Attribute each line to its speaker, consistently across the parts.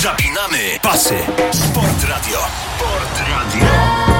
Speaker 1: Zapinamy pasy. Sport Radio. Sport Radio.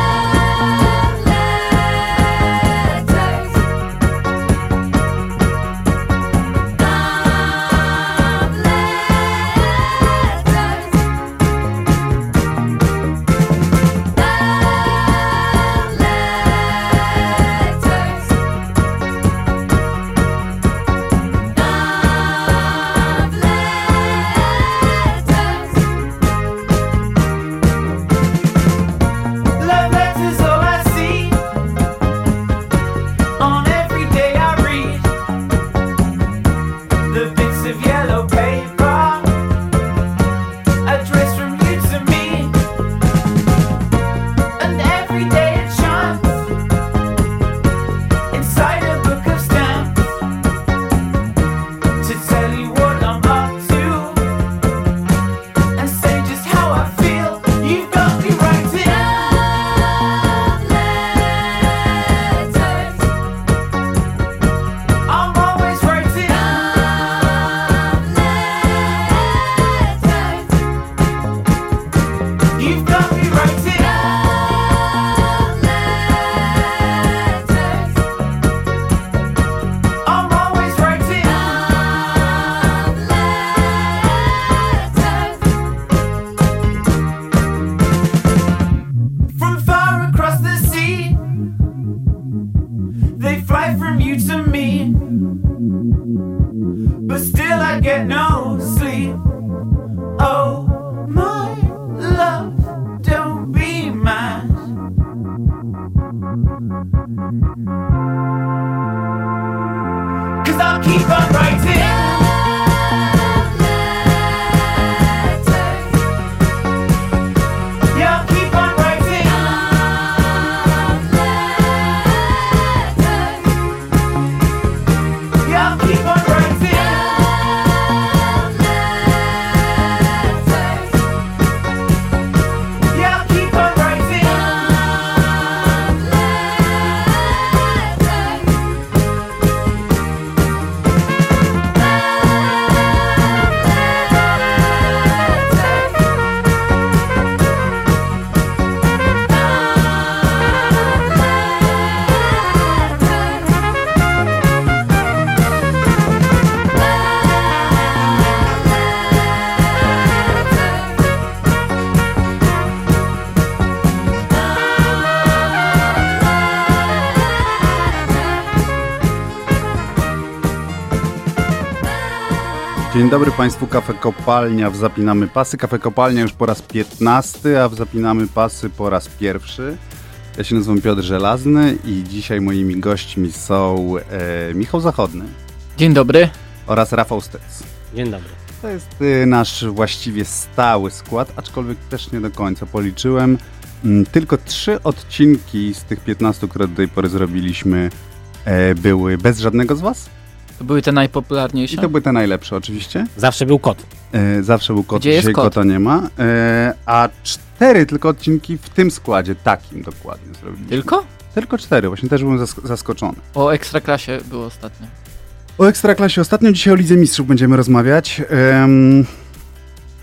Speaker 1: fly from you to me.
Speaker 2: But still, I get no Dzień dobry Państwu, Kafe Kopalnia w Zapinamy Pasy. Kafe Kopalnia już po raz 15, a w Zapinamy Pasy po raz pierwszy. Ja się nazywam Piotr Żelazny i dzisiaj moimi gośćmi są e, Michał Zachodny.
Speaker 3: Dzień dobry.
Speaker 2: Oraz Rafał Stec.
Speaker 4: Dzień dobry.
Speaker 2: To jest e, nasz właściwie stały skład, aczkolwiek też nie do końca policzyłem. Mm, tylko trzy odcinki z tych 15, które do tej pory zrobiliśmy, e, były bez żadnego z Was.
Speaker 3: To były te najpopularniejsze?
Speaker 2: I to były te najlepsze oczywiście.
Speaker 4: Zawsze był kot.
Speaker 2: E, zawsze był kot,
Speaker 3: Gdzie
Speaker 2: dzisiaj
Speaker 3: jest kot?
Speaker 2: kota nie ma. E, a cztery tylko odcinki w tym składzie, takim dokładnie zrobiliśmy.
Speaker 3: Tylko?
Speaker 2: Tylko cztery, właśnie też byłem zask zaskoczony.
Speaker 3: O Ekstraklasie było ostatnio.
Speaker 2: O Ekstraklasie ostatnio, dzisiaj o Lidze Mistrzów będziemy rozmawiać.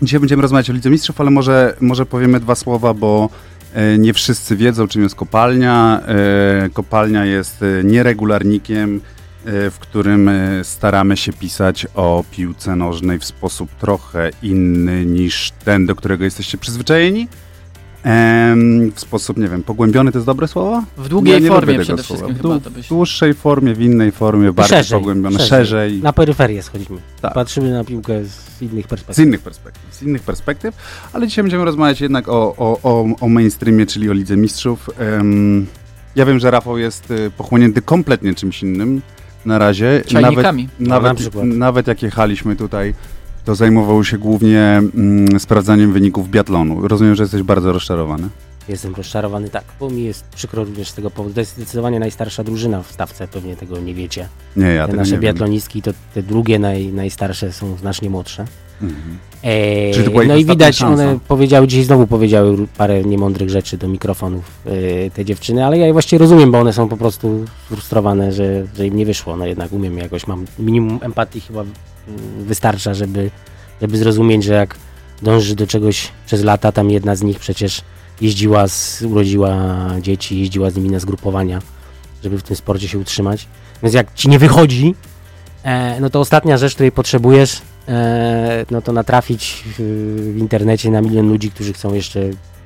Speaker 2: Dzisiaj będziemy rozmawiać o Lidze Mistrzów, ale może, może powiemy dwa słowa, bo e, nie wszyscy wiedzą, czym jest kopalnia. E, kopalnia jest e, nieregularnikiem, w którym e, staramy się pisać o piłce nożnej w sposób trochę inny niż ten, do którego jesteście przyzwyczajeni. W sposób, nie wiem, pogłębiony to jest dobre słowo?
Speaker 3: W długiej
Speaker 2: Ja nie
Speaker 3: formie
Speaker 2: lubię tego
Speaker 3: przede
Speaker 2: słowa.
Speaker 3: wszystkim
Speaker 2: W
Speaker 3: chyba
Speaker 2: dłu-
Speaker 3: to byś...
Speaker 2: W dłuższej formie, w innej formie, bardziej
Speaker 4: szerzej,
Speaker 2: pogłębione,
Speaker 4: szerzej.
Speaker 2: szerzej.
Speaker 4: Na peryferię schodzimy.
Speaker 2: Tak.
Speaker 4: Patrzymy na piłkę z innych
Speaker 2: Z
Speaker 4: perspektyw.
Speaker 2: innych perspektyw, z innych perspektyw, ale dzisiaj będziemy rozmawiać jednak o, o, o, o mainstreamie, czyli o Lidze Mistrzów. Ja wiem, że Rafał jest y, pochłonięty kompletnie czymś innym na razie.
Speaker 3: Czajnikami.
Speaker 4: No, na
Speaker 2: Nawet, nawet, nawet jak jechaliśmy tutaj, to zajmował się głównie mm, sprawdzaniem wyników biatlonu. Rozumiem, że jesteś bardzo rozczarowany.
Speaker 4: Jestem rozczarowany, tak, bo mi jest przykro również z tego powodu. To jest zdecydowanie najstarsza drużyna w stawce, pewnie tego nie wiecie.
Speaker 2: Nie, ja
Speaker 4: te
Speaker 2: tego
Speaker 4: nasze
Speaker 2: nie
Speaker 4: biatlonistki, to te drugie naj, najstarsze są znacznie młodsze.
Speaker 2: Mhm.
Speaker 4: Eee, no i widać,
Speaker 2: szansa.
Speaker 4: one powiedziały, dzisiaj znowu powiedziały parę niemądrych rzeczy do mikrofonów e, te dziewczyny, ale ja je właściwie rozumiem, bo one są po prostu frustrowane, że, że im nie wyszło. No jednak umiem jakoś, mam minimum empatii chyba mm, wystarcza, żeby, żeby zrozumieć, że jak dąży do czegoś przez lata. Tam jedna z nich przecież jeździła, z, urodziła dzieci, jeździła z nimi na zgrupowania, żeby w tym sporcie się utrzymać. Więc jak ci nie wychodzi, e, no to ostatnia rzecz, której potrzebujesz, no to natrafić w, internecie na milion ludzi, którzy chcą jeszcze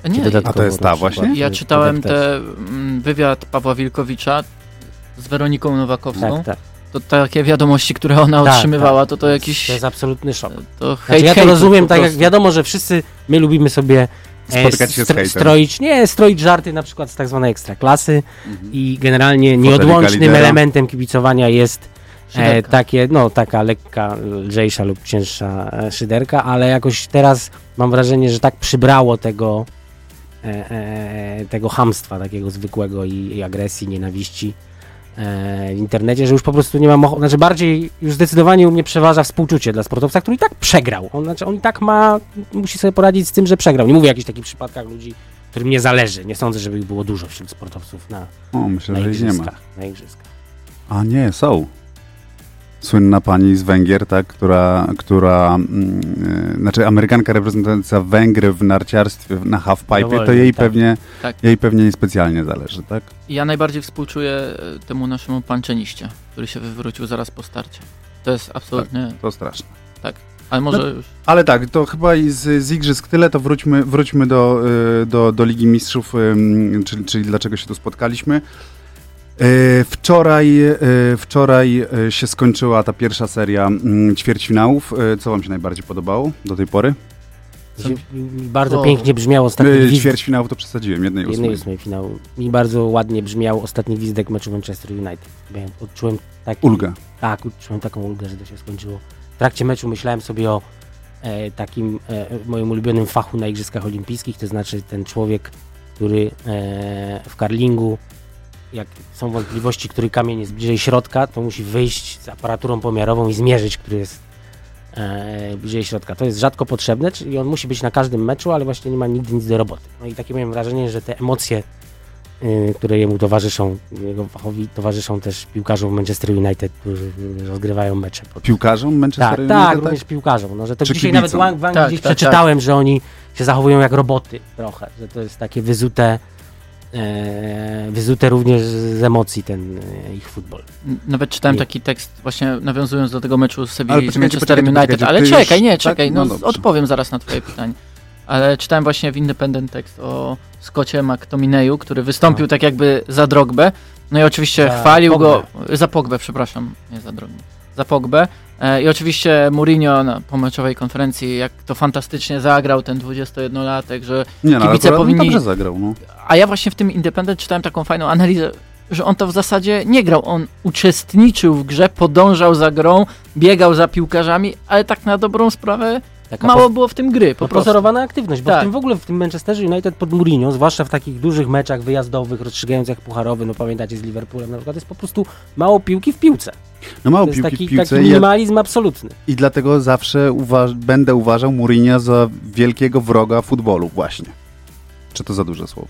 Speaker 3: Nie,
Speaker 2: A to jest ta właśnie?
Speaker 3: ja
Speaker 4: e,
Speaker 3: czytałem te mm, wywiad Pawła Wilkowicza z Weroniką Nowakowską.
Speaker 4: Tak, tak.
Speaker 3: To takie wiadomości, które ona
Speaker 4: Tak,
Speaker 3: otrzymywała,
Speaker 4: tak.
Speaker 3: to to jakiś...
Speaker 4: To jest absolutny szok.
Speaker 3: To
Speaker 4: Znaczy,
Speaker 3: hejt
Speaker 4: ja to rozumiem, tak jak wiadomo, że wszyscy my lubimy sobie e,
Speaker 2: Spotykać się z
Speaker 4: stro-
Speaker 2: hejtem.
Speaker 4: stroić, nie, stroić żarty na przykład z tak zwanej ekstraklasy
Speaker 2: Mhm.
Speaker 4: i generalnie
Speaker 2: Fotelika
Speaker 4: nieodłącznym
Speaker 2: lidera.
Speaker 4: elementem kibicowania jest e,
Speaker 3: Szyderka.
Speaker 4: takie, no taka lekka, lżejsza lub cięższa e, szyderka, ale jakoś teraz mam wrażenie, że tak przybrało tego e, e, tego hamstwa takiego zwykłego i, i agresji, nienawiści e, w internecie, że już po prostu nie mam ochoty, znaczy bardziej już zdecydowanie u mnie przeważa współczucie dla sportowca, który i tak przegrał. On, znaczy on i tak ma, musi sobie poradzić z tym, że przegrał. Nie mówię o jakichś takich przypadkach ludzi, którym nie zależy. Nie sądzę, żeby ich było dużo wśród sportowców na,
Speaker 2: O, myślę,
Speaker 4: na
Speaker 2: że ich nie ma.
Speaker 4: igrzyskach. Na igrzyskach.
Speaker 2: A nie, są. Słynna pani z Węgier, tak, która, która e, znaczy Amerykanka reprezentująca Węgry w narciarstwie na halfpipe, to jej
Speaker 4: tak.
Speaker 2: pewnie,
Speaker 3: Tak.
Speaker 2: jej pewnie niespecjalnie zależy, tak?
Speaker 3: Ja najbardziej współczuję e, temu naszemu panczeniście, który się wywrócił zaraz po starcie. To jest absolutnie...
Speaker 2: To straszne.
Speaker 3: Ale może
Speaker 2: No-
Speaker 3: już...
Speaker 2: Ale tak, to chyba i z, z igrzysk tyle, to wróćmy, wróćmy do, y, do, do Ligi Mistrzów, czyli, czyli dlaczego się tu spotkaliśmy. Y, Wczoraj, y, wczoraj y, się skończyła ta pierwsza seria mm, ćwierćfinałów. Co wam się najbardziej podobało do tej pory?
Speaker 4: Bardzo
Speaker 3: O.
Speaker 4: pięknie brzmiał ostatni
Speaker 2: Y,
Speaker 4: gwizdek.
Speaker 2: Ćwierćfinałów to przesadziłem, jednej
Speaker 4: Jednej
Speaker 2: ósmej.
Speaker 4: ósmej finału. Mi bardzo ładnie brzmiał ostatni gwizdek meczu Manchester United. Odczułem taki,
Speaker 2: Ulgę.
Speaker 4: Tak, odczułem taką ulgę, że to się skończyło. W trakcie meczu myślałem sobie o e, takim e, moim ulubionym fachu na Igrzyskach Olimpijskich, to znaczy ten człowiek, który e, w karlingu, jak są wątpliwości, który kamień jest bliżej środka, to musi wyjść z aparaturą pomiarową i zmierzyć, który jest e, bliżej środka. To jest rzadko potrzebne, czyli on musi być na każdym meczu, ale właśnie nie ma nigdy nic do roboty. No i takie miałem wrażenie, że te emocje, y, które jemu towarzyszą, jego fachowi towarzyszą też piłkarzom Manchester United, którzy rozgrywają mecze. Pod...
Speaker 2: Piłkarzom Manchester
Speaker 4: Tak,
Speaker 2: United?
Speaker 4: tak, również piłkarzom. No, że to
Speaker 2: Czy
Speaker 4: dzisiaj
Speaker 2: kibicom?
Speaker 4: nawet w Ang- w Anglii
Speaker 3: Tak,
Speaker 4: gdzieś
Speaker 3: tak,
Speaker 4: przeczytałem, że oni się zachowują jak roboty trochę, że to jest takie wyzute, wyzute również z emocji ten e, ich futbol.
Speaker 3: Nawet czytałem
Speaker 4: Nie.
Speaker 3: taki tekst, właśnie nawiązując do tego meczu z
Speaker 2: Ale
Speaker 3: Sewilli z
Speaker 2: poczekajcie,
Speaker 3: United. Ale czekaj, nie,
Speaker 2: tak?
Speaker 3: czekaj,
Speaker 2: No
Speaker 3: no,
Speaker 2: dobrze.
Speaker 3: odpowiem zaraz na twoje pytanie. Ale czytałem właśnie w Independent tekst o Scottie McTominay'u, który wystąpił
Speaker 4: No.
Speaker 3: tak jakby za Drogbę. No i oczywiście
Speaker 4: Za
Speaker 3: chwalił
Speaker 4: Pogbę.
Speaker 3: go, za Pogbę, przepraszam, nie za Drogbę, za Pogbę. E, I oczywiście Mourinho na pomeczowej konferencji, jak to fantastycznie zagrał ten 21-latek, że
Speaker 2: Nie, no, ale
Speaker 3: kibice powinni-
Speaker 2: dobrze zagrał, no.
Speaker 3: a ja właśnie w tym Independent czytałem taką fajną analizę, że on to w zasadzie nie grał. On uczestniczył w grze, podążał za grą, biegał za piłkarzami, ale tak na dobrą sprawę
Speaker 4: Taka
Speaker 3: mało było w tym gry. Po prostu.
Speaker 4: Aktywność, bo
Speaker 3: Tak.
Speaker 4: w tym w ogóle w tym Manchesterze United pod Mourinho, zwłaszcza w takich dużych meczach wyjazdowych, rozstrzygających jak pucharowy, no pamiętacie z Liverpoolem na przykład, jest po prostu mało piłki w piłce.
Speaker 2: No mało
Speaker 4: To jest
Speaker 2: piłki
Speaker 4: taki,
Speaker 2: w piłce
Speaker 4: taki
Speaker 2: i, ja,
Speaker 4: minimalizm absolutny.
Speaker 2: i dlatego zawsze uważ, będę uważał Mourinho za wielkiego wroga futbolu właśnie. Czy to za duże słowo?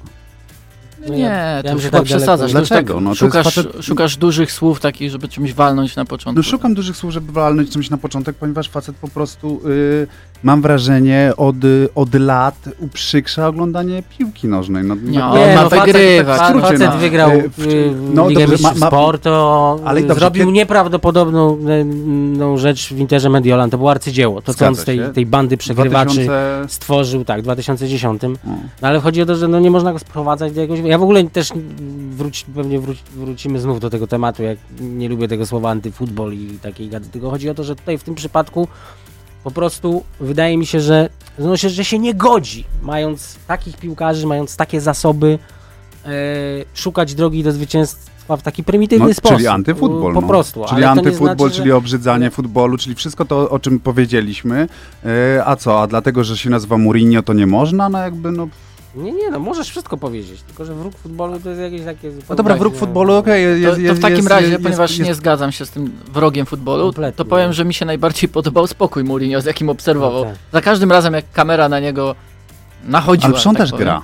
Speaker 4: No
Speaker 3: nie,
Speaker 4: ja- ja
Speaker 3: to
Speaker 4: się
Speaker 3: chyba
Speaker 4: tak
Speaker 3: przesadzasz. już
Speaker 2: Dlaczego?
Speaker 3: Tak
Speaker 2: No
Speaker 3: szukasz,
Speaker 2: facet-
Speaker 3: szukasz dużych słów takich, żeby czymś walnąć na początku.
Speaker 2: No szukam dużych słów, żeby walnąć czymś na początek, ponieważ facet po prostu, y, mam wrażenie, od, od lat uprzykrza oglądanie piłki nożnej. No,
Speaker 3: Nie,
Speaker 2: no,
Speaker 3: ma
Speaker 4: facet-
Speaker 3: wygrywać.
Speaker 2: skrócie,
Speaker 4: Facet
Speaker 2: no.
Speaker 4: wygrał
Speaker 2: Y, w- no
Speaker 4: Ligę
Speaker 2: dobrze, ma- ma-
Speaker 4: Sportu,
Speaker 2: Ale dobrze,
Speaker 4: zrobił nieprawdopodobną no, rzecz w Interze Mediolan, to było arcydzieło. To, co on z tej, tej bandy przegrywaczy
Speaker 2: 2000...
Speaker 4: stworzył, tak, w 2010.
Speaker 2: O.
Speaker 4: No ale chodzi o to, że no nie można go sprowadzać do jakiegoś... Ja w ogóle też pewnie wróci, wrócimy znów do tego tematu, jak nie lubię tego słowa antyfutbol i takiej gady, tylko chodzi o to, że tutaj w tym przypadku po prostu wydaje mi się, że, no, się, że się nie godzi, mając takich piłkarzy, mając takie zasoby, e, szukać drogi do zwycięstwa w taki prymitywny
Speaker 2: No,
Speaker 4: sposób.
Speaker 2: czyli antyfutbol.
Speaker 4: Po
Speaker 2: no.
Speaker 4: prostu.
Speaker 2: Czyli antyfutbol,
Speaker 4: znaczy, że-
Speaker 2: czyli obrzydzanie futbolu, czyli wszystko to, o czym powiedzieliśmy. E, a co, a dlatego, że się nazywa Mourinho, to nie można? No jakby, no...
Speaker 4: Nie, nie, no możesz wszystko powiedzieć, tylko że wróg futbolu to jest jakieś takie...
Speaker 2: No dobra, wróg futbolu, okej, jest,
Speaker 3: To,
Speaker 2: jest,
Speaker 3: to
Speaker 2: jest,
Speaker 3: w takim
Speaker 2: jest,
Speaker 3: razie,
Speaker 2: jest,
Speaker 3: ponieważ
Speaker 2: jest,
Speaker 3: nie zgadzam się z tym wrogiem futbolu,
Speaker 4: Kompletnie.
Speaker 3: to powiem, że mi się najbardziej podobał spokój Mourinho, z jakim obserwował.
Speaker 4: No tak.
Speaker 3: Za każdym razem, jak kamera na niego nachodziła.
Speaker 2: Ale przecież on
Speaker 3: tak
Speaker 2: też
Speaker 3: powiem.
Speaker 2: gra.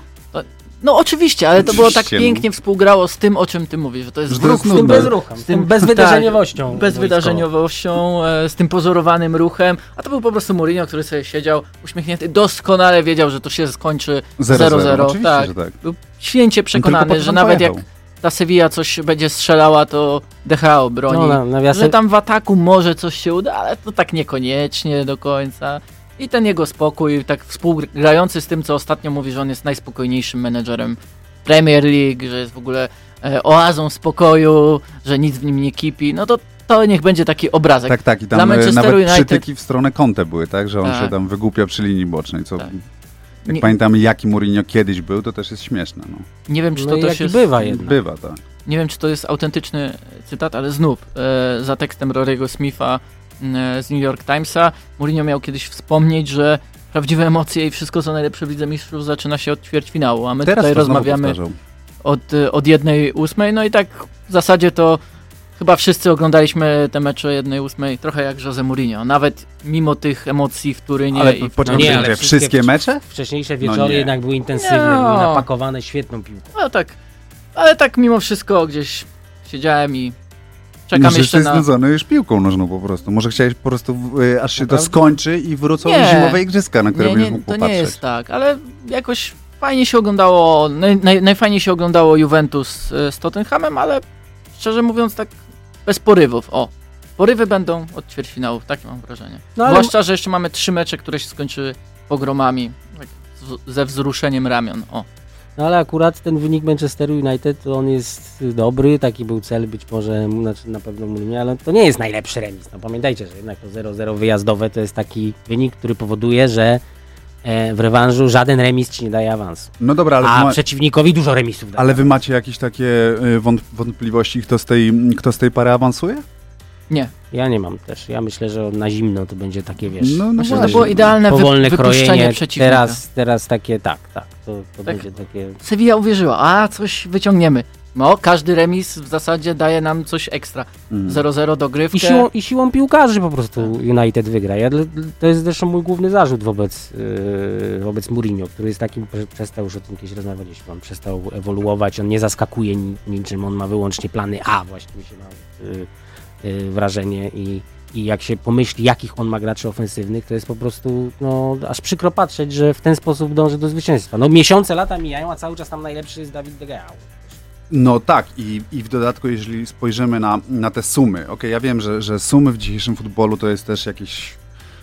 Speaker 3: No oczywiście, ale to było tak
Speaker 2: Oczywiście, no.
Speaker 3: pięknie współgrało z tym, o czym ty mówisz, że to jest
Speaker 2: Że to
Speaker 3: ruch
Speaker 2: jest
Speaker 4: Z
Speaker 3: tym
Speaker 4: bezruchem, z
Speaker 3: tym-
Speaker 4: bezwydarzeniowością.
Speaker 3: Tak, bezwydarzeniowością, e, z tym pozorowanym ruchem, a to był po prostu Mourinho, który sobie siedział uśmiechnięty, doskonale wiedział, że to się skończy
Speaker 2: 0-0.
Speaker 3: 0-0.
Speaker 2: Oczywiście,
Speaker 3: Tak.
Speaker 2: tak.
Speaker 3: Był święcie przekonany, że nawet jak
Speaker 2: pojechał.
Speaker 3: ta Sevilla coś będzie strzelała, to DHA obroni.
Speaker 4: No, na, nawiasem,
Speaker 3: Że tam w ataku może coś się uda, ale to tak niekoniecznie do końca. I ten jego spokój, tak współgrający z tym, co ostatnio mówi, że on jest najspokojniejszym menedżerem Premier League, że jest w ogóle e, oazą spokoju, że nic w nim nie kipi, no to to niech będzie taki obrazek.
Speaker 2: Tak, tak. I tam e,
Speaker 3: Manchesteru
Speaker 2: nawet
Speaker 3: United-
Speaker 2: przytyki w stronę Conte były, tak? Że on
Speaker 3: Tak.
Speaker 2: się tam wygłupia przy linii bocznej, co...
Speaker 3: Tak.
Speaker 2: Jak
Speaker 3: Nie-
Speaker 2: pamiętamy, jaki Mourinho kiedyś był, to też jest śmieszne. No.
Speaker 3: Nie wiem, czy
Speaker 4: no
Speaker 3: to
Speaker 4: i
Speaker 3: też jest...
Speaker 4: bywa jednak.
Speaker 2: Bywa, tak.
Speaker 3: Nie wiem, czy to jest autentyczny cytat, ale znów e, za tekstem Rory'ego Smitha z New York Timesa Mourinho miał kiedyś wspomnieć, że prawdziwe emocje i wszystko co najlepsze w Lidze Mistrzów zaczyna się od ćwierćfinału, a my
Speaker 2: Teraz
Speaker 3: tutaj rozmawiamy od, e, od jednej ósmej, no i tak w zasadzie to chyba wszyscy oglądaliśmy te mecze jednej ósmej trochę jak Jose Mourinho, nawet mimo tych emocji w Turynie
Speaker 2: Ale
Speaker 3: i w
Speaker 2: poczekaj,
Speaker 4: nie,
Speaker 2: nie,
Speaker 4: ale
Speaker 2: wszystkie,
Speaker 4: wszystkie-
Speaker 2: mecze?
Speaker 4: Wcześniejsze
Speaker 2: No
Speaker 4: wieczory
Speaker 2: nie.
Speaker 4: jednak były intensywne,
Speaker 3: No.
Speaker 4: były napakowane świetną piłką.
Speaker 3: No tak, ale tak mimo wszystko gdzieś siedziałem i czekam
Speaker 2: Może
Speaker 3: jeszcze
Speaker 2: jesteś
Speaker 3: na...
Speaker 2: znudzony już piłką nożną po prostu. Może chciałeś po prostu, y, aż się to
Speaker 4: Naprawdę?
Speaker 2: skończy i wrócą
Speaker 3: Nie.
Speaker 2: zimowe igrzyska, na które
Speaker 3: nie,
Speaker 2: będziesz
Speaker 3: nie,
Speaker 2: mógł
Speaker 3: to
Speaker 2: popatrzeć.
Speaker 3: nie jest tak, ale jakoś fajnie się oglądało, naj, naj, najfajniej się oglądało Juventus e, z Tottenhamem, ale szczerze mówiąc tak bez porywów. O, porywy będą od ćwierćfinałów, takie mam wrażenie.
Speaker 4: No, ale-
Speaker 3: Zwłaszcza, że jeszcze mamy trzy mecze, które się skończyły pogromami, tak, z, ze wzruszeniem ramion. O,
Speaker 4: No ale akurat ten wynik Manchesteru United, to on jest dobry, taki był cel być może, znaczy na pewno mu nie, ale to nie jest najlepszy remis. No pamiętajcie, że jednak to 0-0 wyjazdowe to jest taki wynik, który powoduje, że e, w rewanżu żaden remis ci nie daje awansu.
Speaker 2: No dobra, ale,
Speaker 4: A
Speaker 2: ma,
Speaker 4: przeciwnikowi dużo remisów daje.
Speaker 2: ale wy macie jakieś takie wąt- wątpliwości, kto z, tej, kto z tej pary awansuje?
Speaker 3: Nie.
Speaker 4: Ja nie mam też. Ja myślę, że na zimno to będzie takie, wiesz,
Speaker 2: No, no
Speaker 3: Myślę, że to było idealne
Speaker 4: powolne
Speaker 3: wypuszczenie
Speaker 4: krojenie.
Speaker 3: przeciwnika.
Speaker 4: Teraz, teraz takie, tak, tak. To, to
Speaker 3: Tak.
Speaker 4: będzie takie...
Speaker 3: Sevilla uwierzyła, a coś wyciągniemy. No, każdy remis w zasadzie daje nam coś ekstra.
Speaker 2: Mm.
Speaker 3: 0-0 dogrywkę.
Speaker 4: I siłą, I siłą piłkarzy po prostu United wygra. Ja, to jest zresztą mój główny zarzut wobec, yy, wobec Mourinho, który jest takim, że przestał, już o tym kiedyś rozmawialiśmy, on przestał ewoluować, on nie zaskakuje ni- niczym, on ma wyłącznie plany A, właśnie mi się ma yy, yy, wrażenie i, i jak się pomyśli, jakich on ma graczy ofensywnych, to jest po prostu, no, aż przykro patrzeć, że w ten sposób dąży do zwycięstwa. No miesiące, lata mijają, a cały czas tam najlepszy jest Dawid De Gea.
Speaker 2: No tak, i, i w dodatku, jeżeli spojrzymy na, na te sumy, okej, ja wiem, że, że sumy w dzisiejszym futbolu to jest też jakiś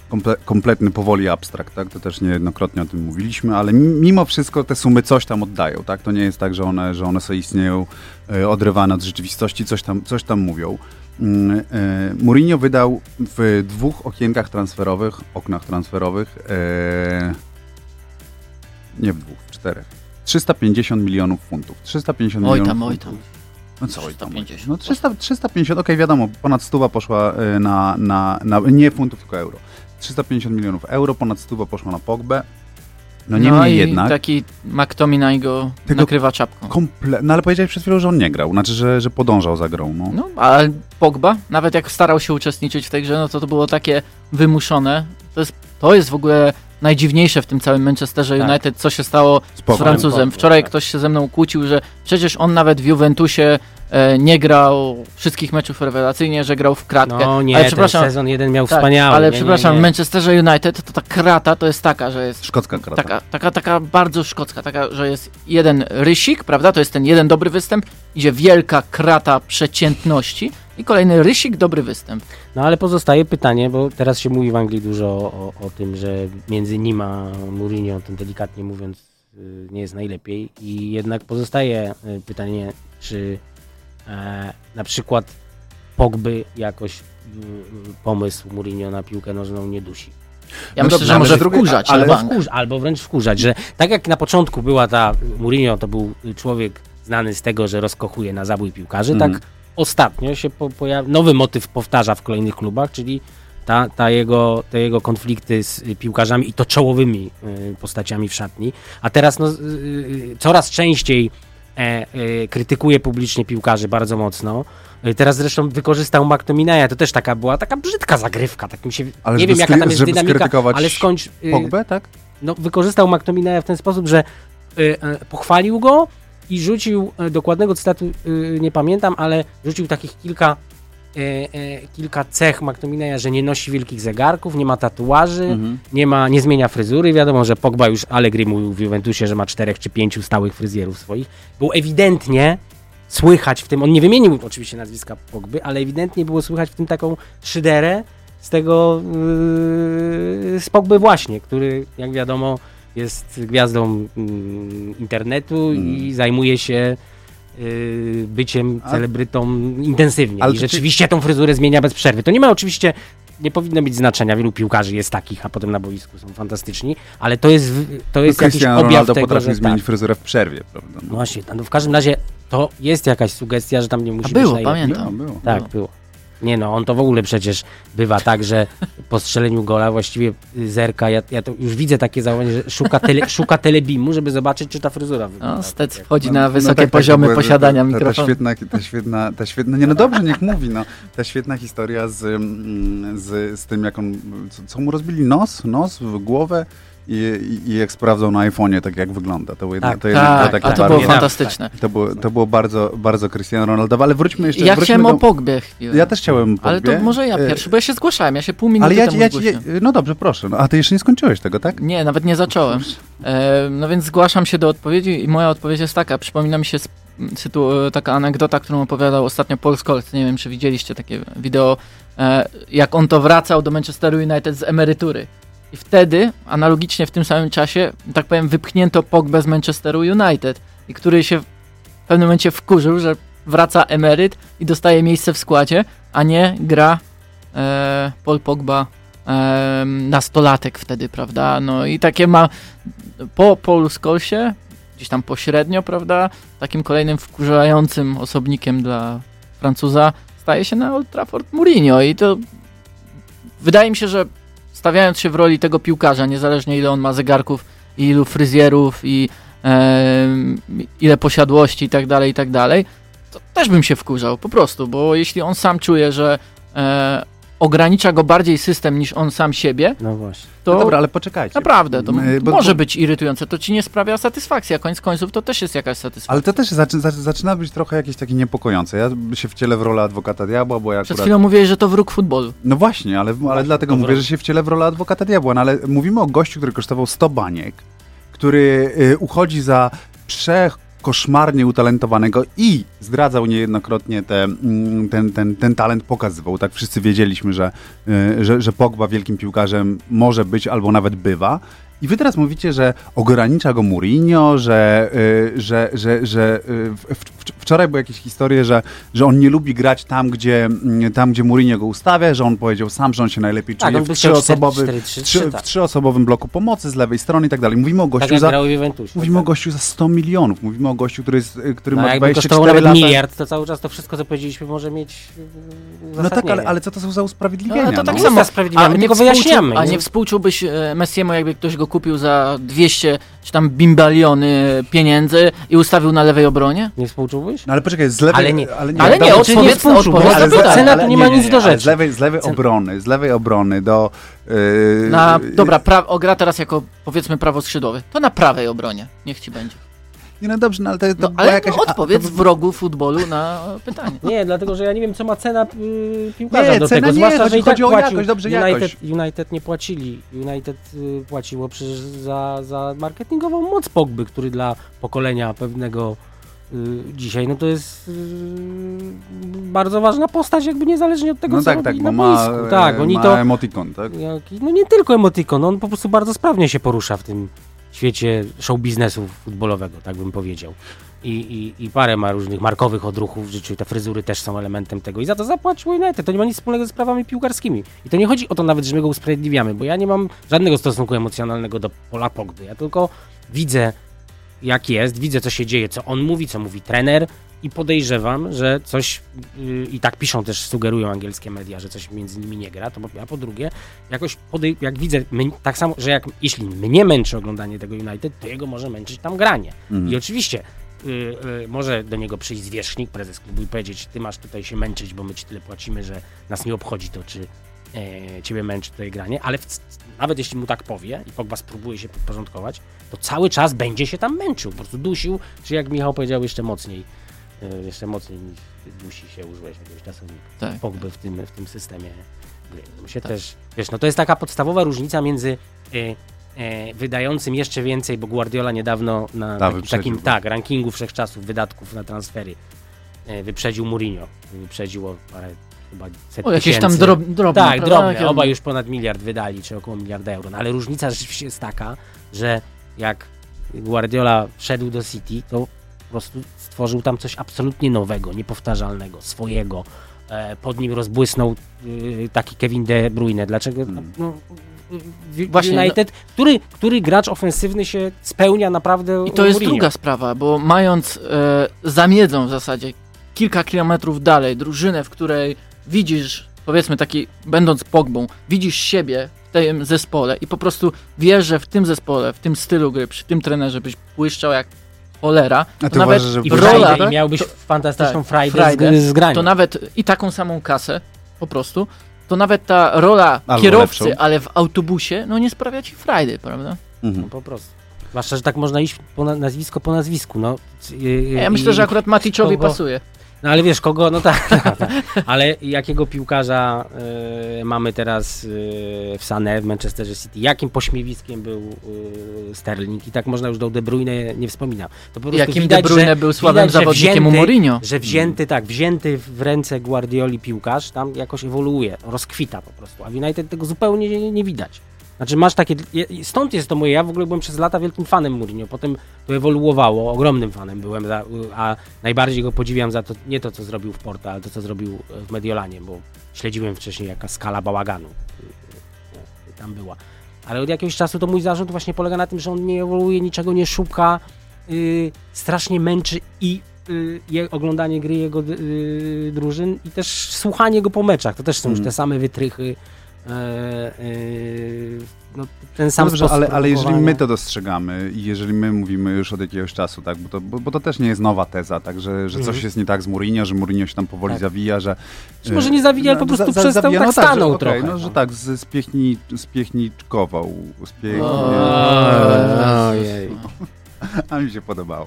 Speaker 2: komple, kompletny powoli abstrakt, tak? To też niejednokrotnie o tym mówiliśmy, ale mi- mimo wszystko te sumy coś tam oddają, tak? To nie jest tak, że one, że one sobie istnieją e, odrywane od rzeczywistości, coś tam, coś tam mówią. Mm, e, Mourinho wydał w dwóch okienkach transferowych, oknach transferowych, e, nie w dwóch, w czterech, 350 milionów funtów. 350
Speaker 3: Oj
Speaker 2: milionów
Speaker 3: tam, oj tam.
Speaker 2: No co oj tam?
Speaker 3: 350.
Speaker 2: No 300, 350, okej, wiadomo, ponad stuwa poszła y, na, na, na, nie funtów, tylko euro. 350 milionów euro, ponad stuwa poszła na Pogbę. No niemniej
Speaker 3: i
Speaker 2: jednak,
Speaker 3: taki McTominay go nakrywa czapką.
Speaker 2: komple- no ale powiedziałeś przed chwilą, że on nie grał, znaczy, że, że podążał za grą, no.
Speaker 3: No, ale Pogba, nawet jak starał się uczestniczyć w tej grze, no to to było takie wymuszone. To jest, to jest w ogóle najdziwniejsze w tym całym Manchesterze
Speaker 4: Tak.
Speaker 3: United, co się stało z. Francuzem. Wczoraj
Speaker 4: tak.
Speaker 3: ktoś się ze mną kłócił, że przecież on nawet w Juventusie e, nie grał wszystkich meczów rewelacyjnie, że grał w kratkę.
Speaker 4: No nie,
Speaker 3: ale
Speaker 4: ten
Speaker 3: przepraszam,
Speaker 4: sezon jeden miał
Speaker 3: tak,
Speaker 4: wspaniały.
Speaker 3: ale
Speaker 4: nie,
Speaker 3: przepraszam,
Speaker 4: nie.
Speaker 3: Manchesterze United to ta krata to jest taka, że jest
Speaker 2: Szkocka krata.
Speaker 3: Taka, taka, taka bardzo szkocka, taka, że jest jeden rysik, prawda? To jest ten jeden dobry występ, idzie wielka krata przeciętności i kolejny rysik, dobry występ.
Speaker 4: No ale pozostaje pytanie, bo teraz się mówi w Anglii dużo o, o tym, że między nim a Mourinho, tym delikatnie mówiąc, y, nie jest najlepiej i jednak pozostaje y, pytanie, czy e, na przykład Pogby jakoś y, pomysł Mourinho na piłkę nożną nie dusi.
Speaker 3: Ja
Speaker 2: No
Speaker 3: myślę,
Speaker 2: dobrze,
Speaker 3: że może wkurzać
Speaker 2: ale
Speaker 4: wkurz, albo wręcz wkurzać, że tak jak na początku była ta Mourinho, to był człowiek znany z tego, że rozkochuje na zabój piłkarzy,
Speaker 2: Mhm.
Speaker 4: tak ostatnio się po, pojawi, nowy motyw powtarza w kolejnych klubach, czyli ta, ta jego, te jego konflikty z y, piłkarzami i to czołowymi y, postaciami w szatni. A teraz no, y, coraz częściej e, y, krytykuje publicznie piłkarzy bardzo mocno. Teraz zresztą wykorzystał McTominaya, to też taka była taka brzydka zagrywka, tak mi się,
Speaker 2: Ale
Speaker 4: nie wiem jaka tam jest dynamika, ale y,
Speaker 2: Pogbę, tak?
Speaker 4: no, wykorzystał McTominaya w ten sposób, że e, pochwalił go i rzucił, e, dokładnego cytatu nie pamiętam, ale rzucił takich kilka e, e, kilka cech McTominaya, że nie nosi wielkich zegarków, nie ma tatuaży,
Speaker 2: Mhm.
Speaker 4: nie ma, nie zmienia fryzury. Wiadomo, że Pogba już Allegri mówił w Juventusie, że ma czterech czy pięciu stałych fryzjerów swoich. Było ewidentnie słychać w tym, on nie wymienił oczywiście nazwiska Pogby, ale ewidentnie było słychać w tym taką szyderę z tego yy, z Pogby właśnie, który jak wiadomo jest gwiazdą mm, internetu i
Speaker 2: Mm.
Speaker 4: zajmuje się yy, byciem
Speaker 2: A-
Speaker 4: celebrytą intensywnie
Speaker 2: Ale
Speaker 4: i rzeczywiście tą fryzurę zmienia bez przerwy. To nie ma oczywiście nie powinno mieć znaczenia. Wielu piłkarzy jest takich, a potem na boisku są fantastyczni, ale to jest, to
Speaker 2: No,
Speaker 4: jest jakiś
Speaker 2: Cristiano
Speaker 4: objaw
Speaker 2: Ronaldo
Speaker 4: tego,
Speaker 2: potrafi
Speaker 4: że
Speaker 2: zmienić
Speaker 4: tak.
Speaker 2: fryzurę w przerwie, prawda?
Speaker 4: No właśnie, no w każdym razie to jest jakaś sugestia, że tam nie musi
Speaker 3: A było,
Speaker 4: być
Speaker 3: pamiętam.
Speaker 2: Było, było.
Speaker 4: Tak,
Speaker 3: Było.
Speaker 4: Nie no, on to w ogóle przecież bywa tak, że po strzeleniu gola właściwie y, zerka, ja, ja to już widzę takie zachowanie, że szuka, tele, szuka telebimu, żeby zobaczyć, czy ta fryzura wygląda.
Speaker 3: No, Stec
Speaker 4: tak
Speaker 3: wchodzi
Speaker 2: No,
Speaker 3: na
Speaker 2: no
Speaker 3: wysokie
Speaker 2: tak, tak,
Speaker 3: poziomy
Speaker 2: była-
Speaker 3: posiadania
Speaker 2: ta, ta, ta
Speaker 3: mikrofonu.
Speaker 2: świetna, ta świetna, ta świetna, nie no dobrze, niech mówi, no. Ta świetna historia z, mm, z, z tym, jak on, co, co mu rozbili nos, nos, w głowę i, i, jak sprawdzał na iPhone'ie, tak jak wygląda. To, było jedno,
Speaker 4: Tak,
Speaker 2: to, jedno,
Speaker 3: Tak,
Speaker 2: takie
Speaker 3: a to było fantastyczne.
Speaker 2: To było, to było bardzo, bardzo Cristiano Ronaldo, ale wróćmy jeszcze
Speaker 3: Ja
Speaker 2: wróćmy
Speaker 3: chciałem
Speaker 2: do...
Speaker 3: o Pogbie chwilę.
Speaker 2: Ja też chciałem
Speaker 3: Ale to może ja
Speaker 2: E,
Speaker 3: pierwszy, bo ja się zgłaszałem, ja się pół minuty
Speaker 2: Ale ja,
Speaker 3: temu
Speaker 2: ja, ja, no dobrze, proszę. No, a ty jeszcze nie skończyłeś tego, tak?
Speaker 3: Nie, nawet nie zacząłem. E, no więc zgłaszam się do odpowiedzi i moja odpowiedź jest taka. Przypomina mi się taka anegdota, którą opowiadał ostatnio Paul Scholes. Nie wiem, czy widzieliście takie wideo, e, jak on to wracał do Manchesteru United z emerytury. I wtedy, analogicznie w tym samym czasie, tak powiem, wypchnięto Pogbę z Manchesteru United. I który się w pewnym momencie wkurzył, że wraca emeryt i dostaje miejsce w składzie, a nie gra e, Paul Pogba e, nastolatek wtedy, prawda? No i takie ma po Paulu Scholesie, gdzieś tam pośrednio, prawda? Takim kolejnym wkurzającym osobnikiem dla Francuza staje się na Old Trafford Mourinho i to wydaje mi się, że stawiając się w roli tego piłkarza, niezależnie ile on ma zegarków i ilu fryzjerów i em, ile posiadłości i tak dalej, i tak dalej, to też bym się wkurzał, po prostu, bo jeśli on sam czuje, że e, ogranicza go bardziej system niż on sam siebie,
Speaker 4: No właśnie.
Speaker 3: to
Speaker 2: No dobra, ale poczekajcie.
Speaker 3: naprawdę, to
Speaker 2: My- bo-
Speaker 3: może
Speaker 2: bo-
Speaker 3: być irytujące, to ci nie sprawia satysfakcji, a koniec końców to też jest jakaś satysfakcja.
Speaker 2: Ale to też zaczy, zaczy, zaczyna być trochę jakieś takie niepokojące. Ja się wcielę w rolę adwokata diabła, bo ja
Speaker 3: Przed
Speaker 2: akurat...
Speaker 3: chwilą mówiłeś, że to wróg futbolu.
Speaker 2: No właśnie, ale, ale dlatego
Speaker 4: dobra.
Speaker 2: mówię, że się wcielę w rolę adwokata diabła. No ale mówimy o gościu, który kosztował 100 baniek, który y, uchodzi za przekoszmarnie utalentowanego i zdradzał niejednokrotnie te, mm, ten, ten, ten talent, pokazywał. Tak wszyscy wiedzieliśmy, że, y, że, że Pogba wielkim piłkarzem może być albo nawet bywa. I wy teraz mówicie, że ogranicza go Mourinho, że, y, że, że, że y, w, wczoraj były jakieś historie, że, że on nie lubi grać tam gdzie, mm, tam, gdzie Mourinho go ustawia, że on powiedział sam, że on się najlepiej
Speaker 4: Tak,
Speaker 2: czuje
Speaker 4: on
Speaker 2: w, trzyosobowy,
Speaker 4: 4-3-3,
Speaker 2: w, trzy, w
Speaker 4: tak.
Speaker 2: trzyosobowym bloku pomocy z lewej strony i tak dalej. Mówimy o
Speaker 4: Tak
Speaker 2: gościu
Speaker 4: jak
Speaker 2: za...
Speaker 4: w.
Speaker 2: Mówimy o
Speaker 4: tak.
Speaker 2: gościu za 100 milionów. Mówimy o gościu, który, jest, y, który
Speaker 4: No,
Speaker 2: ma
Speaker 4: jakby
Speaker 2: 24
Speaker 4: kosztował nawet
Speaker 2: lata.
Speaker 4: miliard, to cały czas to wszystko, co powiedzieliśmy, może mieć yy,
Speaker 2: No tak, ale, ale co to są za usprawiedliwienia?
Speaker 3: No, ale to tak
Speaker 2: no?
Speaker 3: samo.
Speaker 4: Nie usprawiedliwiamy,
Speaker 3: nie
Speaker 4: tylko wyjaśniamy.
Speaker 3: A nie współczułbyś e, Messiemu, jakby ktoś go kupił za 200 czy tam bimbaliony pieniędzy i ustawił na lewej obronie?
Speaker 4: Nie współczułbyś?
Speaker 2: No ale poczekaj, z lewej...
Speaker 4: Ale nie.
Speaker 3: Ale nie, odpowiedz-
Speaker 2: czy nie współczuł,
Speaker 3: odpowiedz
Speaker 2: ale
Speaker 3: na pytanie.
Speaker 2: ale-
Speaker 4: Cena to nie ma nic do
Speaker 2: ale
Speaker 4: rzeczy.
Speaker 2: Z lewej, z lewej obrony, z lewej obrony do... Yy,
Speaker 3: Na, dobra, pra, gra teraz jako powiedzmy prawo skrzydłowy. To na prawej obronie. Niech ci będzie.
Speaker 2: Nie no dobrze, no ale to, to
Speaker 3: No, ale
Speaker 2: jakaś...
Speaker 3: no,
Speaker 2: a-
Speaker 3: odpowiedz
Speaker 2: to by-
Speaker 3: wrogu futbolu na pytanie.
Speaker 4: Nie, dlatego że ja nie wiem, co ma cena yy, piłkarza
Speaker 2: Nie,
Speaker 4: do
Speaker 2: cena
Speaker 4: tego.
Speaker 2: nie,
Speaker 4: Zwłaszcza,
Speaker 2: chodzi-
Speaker 4: że i tak
Speaker 2: chodzi o
Speaker 4: płacił.
Speaker 2: jakość, dobrze,
Speaker 4: United,
Speaker 2: jakość.
Speaker 4: United nie płacili. United y, płaciło przecież za, za marketingową moc Pogby, który dla pokolenia pewnego y, dzisiaj, no to jest y, bardzo ważna postać, jakby niezależnie od tego,
Speaker 2: No
Speaker 4: co
Speaker 2: tak,
Speaker 4: robi
Speaker 2: tak,
Speaker 4: na
Speaker 2: ma,
Speaker 4: boisku. Tak,
Speaker 2: e,
Speaker 4: oni
Speaker 2: ma
Speaker 4: to...
Speaker 2: emotikon, tak?
Speaker 4: Jaki, no nie tylko emotikon, on po prostu bardzo sprawnie się porusza w tym świecie show biznesu futbolowego, tak bym powiedział. I, i, I parę ma różnych markowych odruchów w życiu, te fryzury też są elementem tego. I za to zapłacił United. To nie ma nic wspólnego ze sprawami piłkarskimi. I to nie chodzi o to nawet, że my go usprawiedliwiamy, bo ja nie mam żadnego stosunku emocjonalnego do Pola Pogby. Ja tylko widzę, jak jest, widzę, co się dzieje, co on mówi, co mówi trener i podejrzewam, że coś, yy, i tak piszą też, sugerują angielskie media, że coś między nimi nie gra, to a po drugie, jakoś podej- jak widzę, my, tak samo, że jak, jeśli mnie męczy oglądanie tego United, to jego może męczyć tam granie.
Speaker 2: Mhm.
Speaker 4: I oczywiście y, y, może do niego przyjść zwierzchnik, prezes klubu i powiedzieć, ty masz tutaj się męczyć, bo my ci tyle płacimy, że nas nie obchodzi to, czy e, ciebie męczy tutaj granie, ale w, nawet jeśli mu tak powie i Pogba spróbuje się podporządkować, to cały czas będzie się tam męczył, po prostu dusił, czy jak Michał powiedział, jeszcze mocniej, jeszcze mocniej niż dusi się użyłeś jakiegoś czasownika.
Speaker 3: Tak.
Speaker 4: Pogby w tym, w tym systemie gry. To się też, wiesz, no to jest taka podstawowa różnica między e, e, wydającym jeszcze więcej, bo Guardiola niedawno na
Speaker 2: Da,
Speaker 4: taki, takim tak, rankingu wszechczasów wydatków na transfery e, wyprzedził Mourinho. Wyprzedził o parę chyba set
Speaker 3: O, jakieś tam
Speaker 4: tysięcy.
Speaker 3: drob, drobne.
Speaker 4: Tak,
Speaker 3: prawda?
Speaker 4: drobne.
Speaker 3: Jakie-
Speaker 4: Obaj już ponad miliard wydali, czy około miliarda euro. No, ale różnica rzeczywiście jest taka, że jak Guardiola wszedł do City, to po prostu stworzył tam coś absolutnie nowego, niepowtarzalnego, swojego. E, pod nim rozbłysnął y, taki Kevin De Bruyne. Dlaczego?
Speaker 2: Hmm.
Speaker 4: No, w- w
Speaker 3: Właśnie,
Speaker 4: United, który, który gracz ofensywny się spełnia naprawdę
Speaker 3: I to jest
Speaker 4: Mourinho.
Speaker 3: druga sprawa, bo mając e, zamiedzą w zasadzie kilka kilometrów dalej drużynę, w której widzisz, powiedzmy taki, będąc Pogbą, widzisz siebie w tym zespole i po prostu wiesz, że w tym zespole, w tym stylu gry, przy tym trenerze byś błyszczał jak cholera,
Speaker 2: A
Speaker 3: to
Speaker 2: ty
Speaker 3: nawet
Speaker 2: uważasz, że
Speaker 4: I
Speaker 3: w
Speaker 2: Friday-
Speaker 3: rola-
Speaker 4: Friday, i miałbyś
Speaker 3: to-
Speaker 4: fantastyczną
Speaker 3: tak,
Speaker 4: Friday,
Speaker 3: Friday,
Speaker 4: z, z grania.
Speaker 3: to nawet i taką samą kasę po prostu, to nawet ta rola
Speaker 2: Albo
Speaker 3: kierowcy,
Speaker 2: lepszą.
Speaker 3: ale w autobusie, no nie sprawia ci frajdy, prawda?
Speaker 4: No
Speaker 2: Mhm.
Speaker 4: po prostu. Zwłaszcza, że tak można iść po na, nazwisko po nazwisku. No, Yy,
Speaker 3: Ja myślę, że akurat Maticzowi pasuje.
Speaker 4: No ale wiesz, kogo, no tak, ale jakiego piłkarza e, mamy teraz e, w Sané w Manchesterze City? Jakim pośmiewiskiem był e, Sterling? I tak można już do De Bruyne nie wspominam.
Speaker 3: Jakim
Speaker 4: widać,
Speaker 3: De Bruyne
Speaker 4: że,
Speaker 3: był słabym
Speaker 4: widać,
Speaker 3: zawodnikiem u
Speaker 4: wzięty-
Speaker 3: Mourinho.
Speaker 4: Że wzięty, tak, wzięty w ręce Guardioli piłkarz tam jakoś ewoluuje, rozkwita po prostu, a w United tego zupełnie nie, nie widać. Znaczy masz takie, stąd jest to moje, ja w ogóle byłem przez lata wielkim fanem Mourinho, potem to ewoluowało, ogromnym fanem byłem, za, a najbardziej go podziwiam za to, nie to co zrobił w Porto, ale to co zrobił w Mediolanie, bo śledziłem wcześniej jaka skala bałaganu y, tam była. Ale od jakiegoś czasu to mój zarzut właśnie polega na tym, że on nie ewoluuje, niczego nie szuka, y, strasznie męczy i y, je, oglądanie gry jego y, drużyn i też słuchanie go po meczach. To też są już
Speaker 2: Mm.
Speaker 4: te same wytrychy. E, y, no, ten sam
Speaker 2: Dobrze,
Speaker 4: sposób
Speaker 2: ale, ale jeżeli my to dostrzegamy i jeżeli my mówimy już od jakiegoś czasu, tak, bo to, bo, bo to też nie jest nowa teza, tak, że, że coś
Speaker 4: Mhm.
Speaker 2: jest nie tak z Mourinho, że Mourinho się tam powoli
Speaker 4: Tak.
Speaker 2: zawija, że...
Speaker 4: Czy może nie zawija, ale po prostu przestał, tak
Speaker 2: no
Speaker 4: stanął
Speaker 2: że,
Speaker 4: trochę,
Speaker 2: No, że
Speaker 4: no.
Speaker 2: tak, z, spiechni, spiechniczkował. Spiech...
Speaker 4: Ojej.
Speaker 2: A mi się podobało.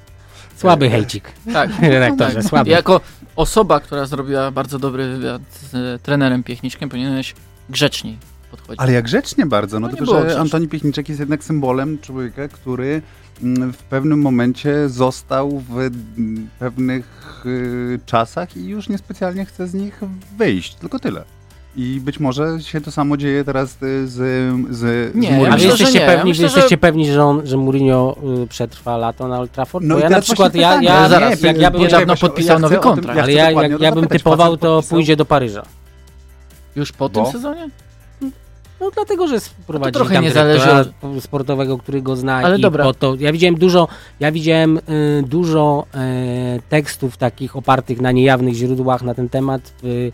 Speaker 4: Słaby hejcik.
Speaker 3: Tak,
Speaker 4: Redaktorze,
Speaker 3: tak.
Speaker 4: słaby.
Speaker 3: Jako osoba, która zrobiła bardzo dobry wywiad z e, trenerem Piechniczkiem, powinieneś grzeczniej podchodzić.
Speaker 2: Ale jak grzecznie bardzo, no,
Speaker 3: No nie
Speaker 2: tylko że
Speaker 3: grzecznie.
Speaker 2: Antoni Piechniczek jest jednak symbolem człowieka, który mm, w pewnym momencie został w mm, pewnych y, czasach i już niespecjalnie chce z nich wyjść, tylko tyle. I być może się to samo dzieje teraz y, z, z,
Speaker 3: Nie,
Speaker 2: z Mourinho.
Speaker 3: że
Speaker 4: jesteście
Speaker 3: nie.
Speaker 4: pewni,
Speaker 3: Ja myślę,
Speaker 4: jesteście
Speaker 3: że-
Speaker 4: pewni, że, on, że Mourinho y, przetrwa lato na Old Trafford?
Speaker 2: No
Speaker 4: Bo ja na przykład, ja, ja,
Speaker 3: ale zaraz,
Speaker 4: jak, jak ja bym,
Speaker 3: niedawno podpisał nowy kontrakt.
Speaker 2: ja
Speaker 4: ale ja, jak, ja bym typował, to pójdzie do Paryża.
Speaker 3: Już po tym
Speaker 2: Bo?
Speaker 3: sezonie?
Speaker 4: No dlatego, że sprowadzi
Speaker 3: trochę
Speaker 4: tam
Speaker 3: nie
Speaker 4: dyrektora
Speaker 3: zależy
Speaker 4: sportowego, który go zna
Speaker 3: Ale
Speaker 4: i
Speaker 3: dobra.
Speaker 4: po to, ja widziałem dużo, ja widziałem y, dużo y, tekstów takich opartych na niejawnych źródłach na ten temat w